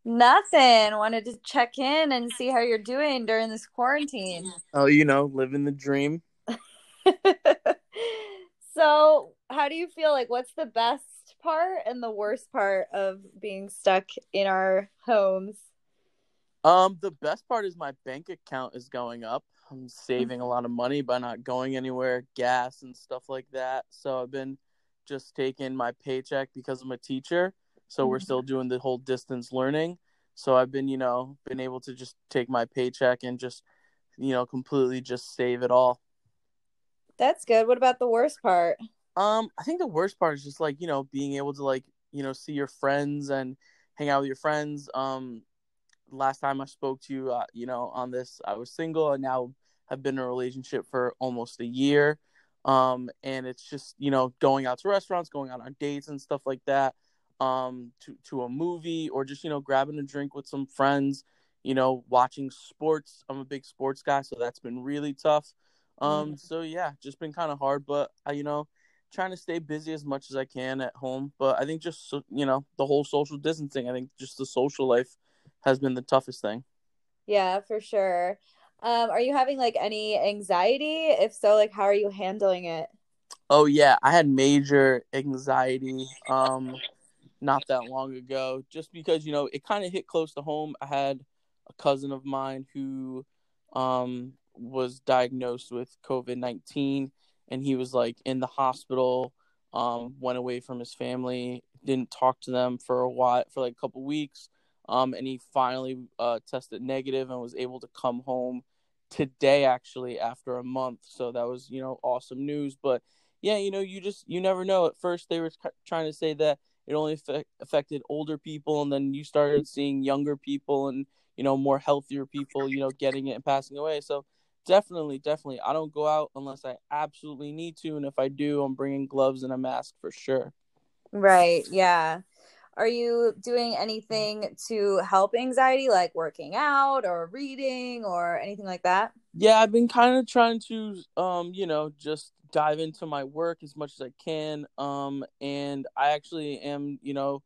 Nothing. Wanted to check in and see how you're doing during this quarantine. Oh, you know, living the dream. So, how do you feel like what's the best part and the worst part of being stuck in our homes? Um, the best part is my bank account is going up. I'm saving a lot of money by not going anywhere, gas and stuff like that. So I've been just taking my paycheck because I'm a teacher. So we're Mhm. still doing the whole distance learning. So I've been, you know, been able to just take my paycheck and just, you know, completely just save it all. That's good. What about the worst part? Um, I think the worst part is just like, you know, being able to like, you know, see your friends and hang out with your friends. Um, last time I spoke to you, uh, you know, on this, I was single and now have been in a relationship for almost a year. Um, and it's just, you know, going out to restaurants, going out on dates and stuff like that. Um, to to a movie or just, you know, grabbing a drink with some friends, you know, watching sports. I'm a big sports guy, so that's been really tough. Um, so yeah, just been kind of hard, but I, you know, trying to stay busy as much as I can at home. But I think just you know the whole social distancing. I think just the social life has been the toughest thing. Yeah, for sure. Um, are you having like any anxiety? If so, like how are you handling it? Oh yeah, I had major anxiety um not that long ago just because you know it kind of hit close to home. I had a cousin of mine who um was diagnosed with COVID-19 and he was like in the hospital um went away from his family, didn't talk to them for a while for like a couple weeks. Um and he finally uh tested negative and was able to come home today actually after a month. So that was, you know, awesome news, but yeah, you know, you just you never know. At first, they were trying to say that it only affect, affected older people, and then you started seeing younger people and you know more healthier people, you know, getting it and passing away. So definitely, definitely, I don't go out unless I absolutely need to, and if I do, I'm bringing gloves and a mask for sure. Right. Yeah. Are you doing anything to help anxiety, like working out or reading or anything like that? Yeah, I've been kind of trying to, um, you know, just dive into my work as much as I can. Um, and I actually am, you know,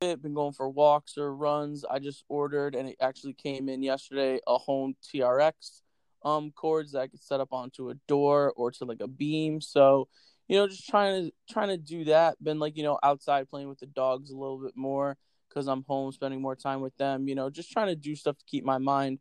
been going for walks or runs. I just ordered, and it actually came in yesterday, a home TRX um cords that I could set up onto a door or to like a beam. So, you know, just trying to trying to do that. Been like, you know, outside playing with the dogs a little bit more because I'm home spending more time with them. You know, just trying to do stuff to keep my mind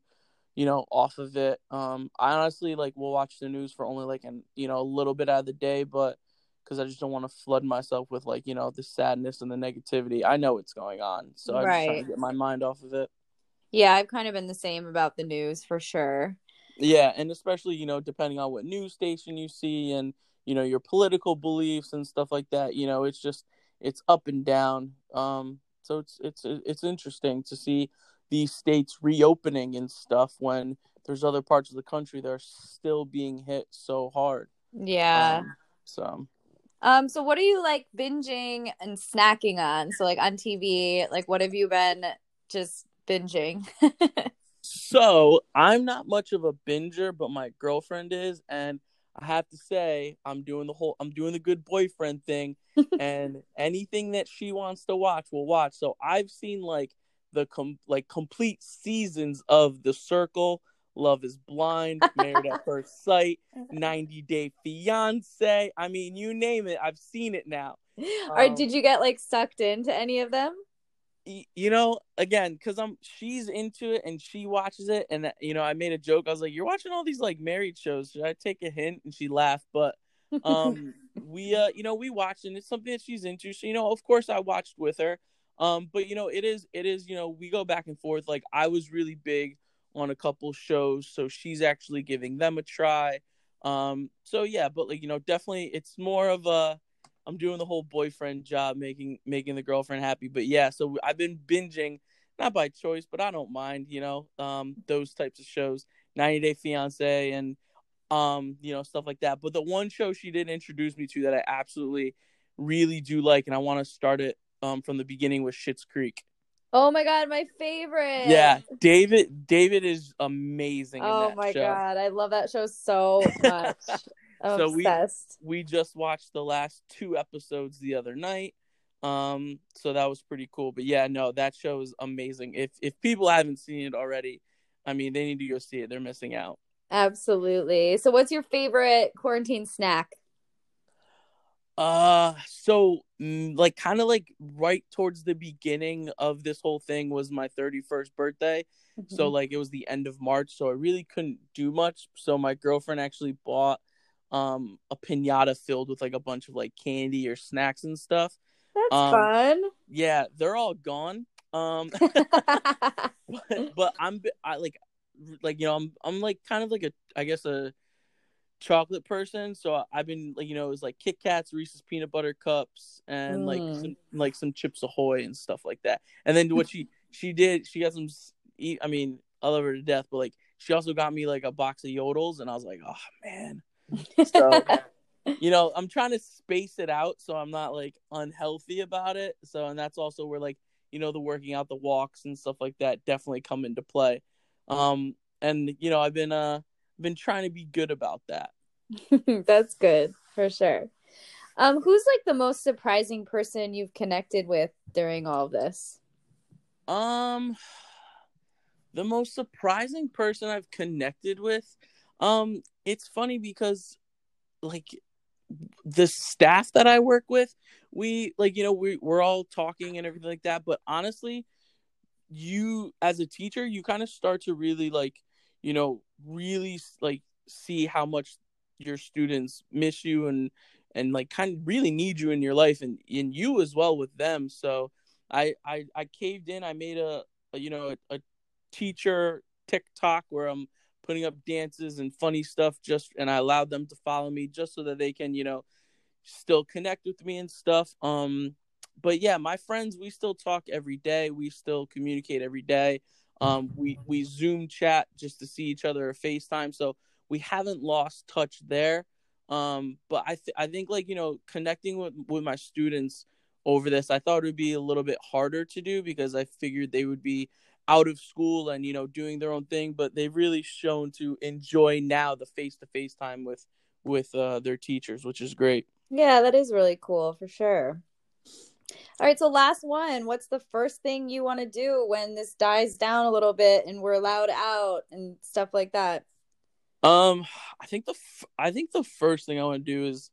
you know, off of it. Um, I honestly like will watch the news for only like an you know a little bit out of the day, but because I just don't want to flood myself with like you know the sadness and the negativity. I know what's going on, so I'm just trying to get my mind off of it. Yeah, I've kind of been the same about the news for sure. Yeah, and especially you know depending on what news station you see and you know your political beliefs and stuff like that. You know, it's just it's up and down. Um, so it's it's it's interesting to see these states reopening and stuff when there's other parts of the country that are still being hit so hard. Yeah. Um, so Um, so what are you like binging and snacking on? So like on TV, like what have you been just binging? so I'm not much of a binger, but my girlfriend is, and I have to say I'm doing the whole I'm doing the good boyfriend thing, and anything that she wants to watch, we'll watch. So I've seen like the com- like complete seasons of The Circle, Love Is Blind, Married at First Sight, 90 Day Fiance. I mean, you name it, I've seen it now. or Um, did you get like sucked into any of them? y- you know again because i'm she's into it and she watches it and uh, you know i made a joke i was like you're watching all these like married shows should i take a hint and she laughed but um we uh you know we watched and it's something that she's into so you know of course i watched with her um but you know it is it is you know we go back and forth. Like i was really big on a couple shows so she's actually giving them a try. Um so yeah but like you know definitely it's more of a i'm doing the whole boyfriend job making making the girlfriend happy. But yeah so i've been binging not by choice but i don't mind you know um those types of shows 90 day fiance and um you know stuff like that. But the one show she did introduce me to that i absolutely really do like and i want to start it um from the beginning was Schitt's Creek Oh my god, my favorite. yeah david david is amazing in Oh my show. god, I love that show so much. So we- we just watched the last two episodes the other night um so that was pretty cool but yeah no that show is amazing if if people haven't seen it already i mean they need to go see it they're missing out Absolutely. So what's your favorite quarantine snack? Uh, so mm, like kind of like right towards the beginning of this whole thing was my 31st birthday. So Mhm. like it was the end of March, so I really couldn't do much. So my girlfriend actually bought um a piñata filled with like a bunch of like candy or snacks and stuff. That's Um, fun. Yeah, they're all gone. Um but, but I'm I like like you know I'm I'm like kind of like a I guess a chocolate person. So I've been like you know it was like Kit Kats, Reese's peanut butter cups, and like Mm. some like some Chips Ahoy and stuff like that. And then what she she did she got some eat. I mean I love her to death, but like she also got me like a box of Yodels, and I was like oh man. So you know I'm trying to space it out so I'm not like unhealthy about it. So and that's also where like you know the working out the walks and stuff like that definitely come into play um and you know i've been uh been trying to be good about that That's good for sure. Um, who's like the most surprising person you've connected with during all this? um the most surprising person i've connected with um it's funny because like the staff that i work with we like you know we, we're all talking and everything like that but honestly you as a teacher you kind of start to really like you know really like see how much your students miss you and and like kind of really need you in your life and and you as well with them. So i i, I caved in. I made a, a you know a, a teacher tiktok where i'm putting up dances and funny stuff just and i allowed them to follow me just so that they can you know still connect with me and stuff. Um but yeah my friends we still talk every day. We still communicate every day um we we zoom chat just to see each other or facetime so we haven't lost touch there um but i th- i think like you know connecting with with my students over this i thought it would be a little bit harder to do because i figured they would be out of school and you know doing their own thing but they've really shown to enjoy now the face to face time with with uh, their teachers which is great Yeah, that is really cool for sure. All right, so last one. What's the first thing you want to do when this dies down a little bit and we're allowed out and stuff like that? Um, I think the f- I think the first thing I want to do is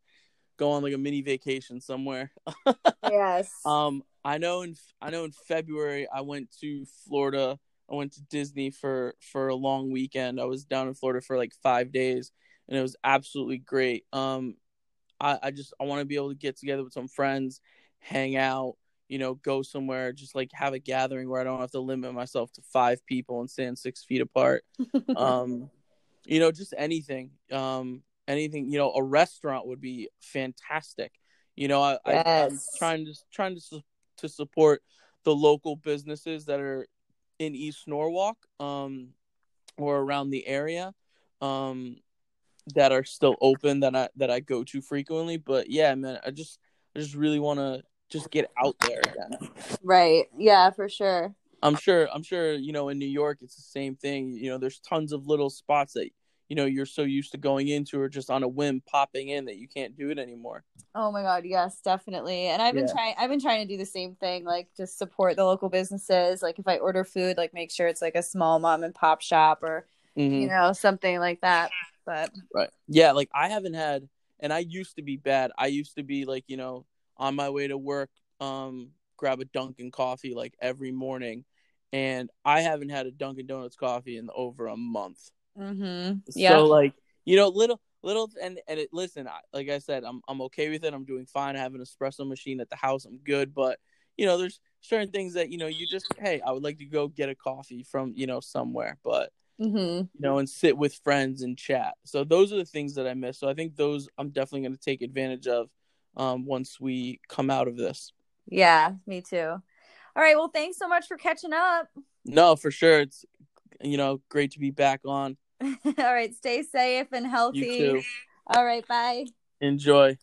go on like a mini vacation somewhere. Yes. Um, I know in I know in February I went to Florida. I went to Disney for for a long weekend. I was down in Florida for like five days, and it was absolutely great. Um, I I just I want to be able to get together with some friends, hang out, you know, go somewhere, just like have a gathering where I don't have to limit myself to five people and stand six feet apart. um, you know, just anything. Um, anything. You know, a restaurant would be fantastic. You know, I, I I'm trying to trying to su- to support the local businesses that are in East Norwalk, um, or around the area, um, that are still open that I that I go to frequently. But yeah, man, I just I just really want to just get out there again. Right. Yeah, for sure. I'm sure I'm sure you know in New York it's the same thing. You know, there's tons of little spots that you know you're so used to going into or just on a whim popping in that you can't do it anymore. Oh my god, yes, definitely. And I've been Yeah. trying I've been trying to do the same thing, like just support the local businesses. Like if I order food, like make sure it's like a small mom and pop shop or Mhm. you know, something like that. But Right. Yeah, like I haven't had and I used to be bad. I used to be like, you know, on my way to work, um, grab a Dunkin' coffee like every morning. And I haven't had a Dunkin' Donuts coffee in over a month. Mm-hmm. Yeah. So like, you know, little little and and it, listen, I, like I said, I'm I'm okay with it. I'm doing fine. I have an espresso machine at the house. I'm good, but you know, there's certain things that you know, you just hey, I would like to go get a coffee from, you know, somewhere, but mhm. you know, and sit with friends and chat. So those are the things that I miss. So I think those I'm definitely going to take advantage of um, once we come out of this. Yeah, me too. All right, well, thanks so much for catching up. No, for sure. It's you know great to be back on. All right, stay safe and healthy. You too. All right, bye. Enjoy.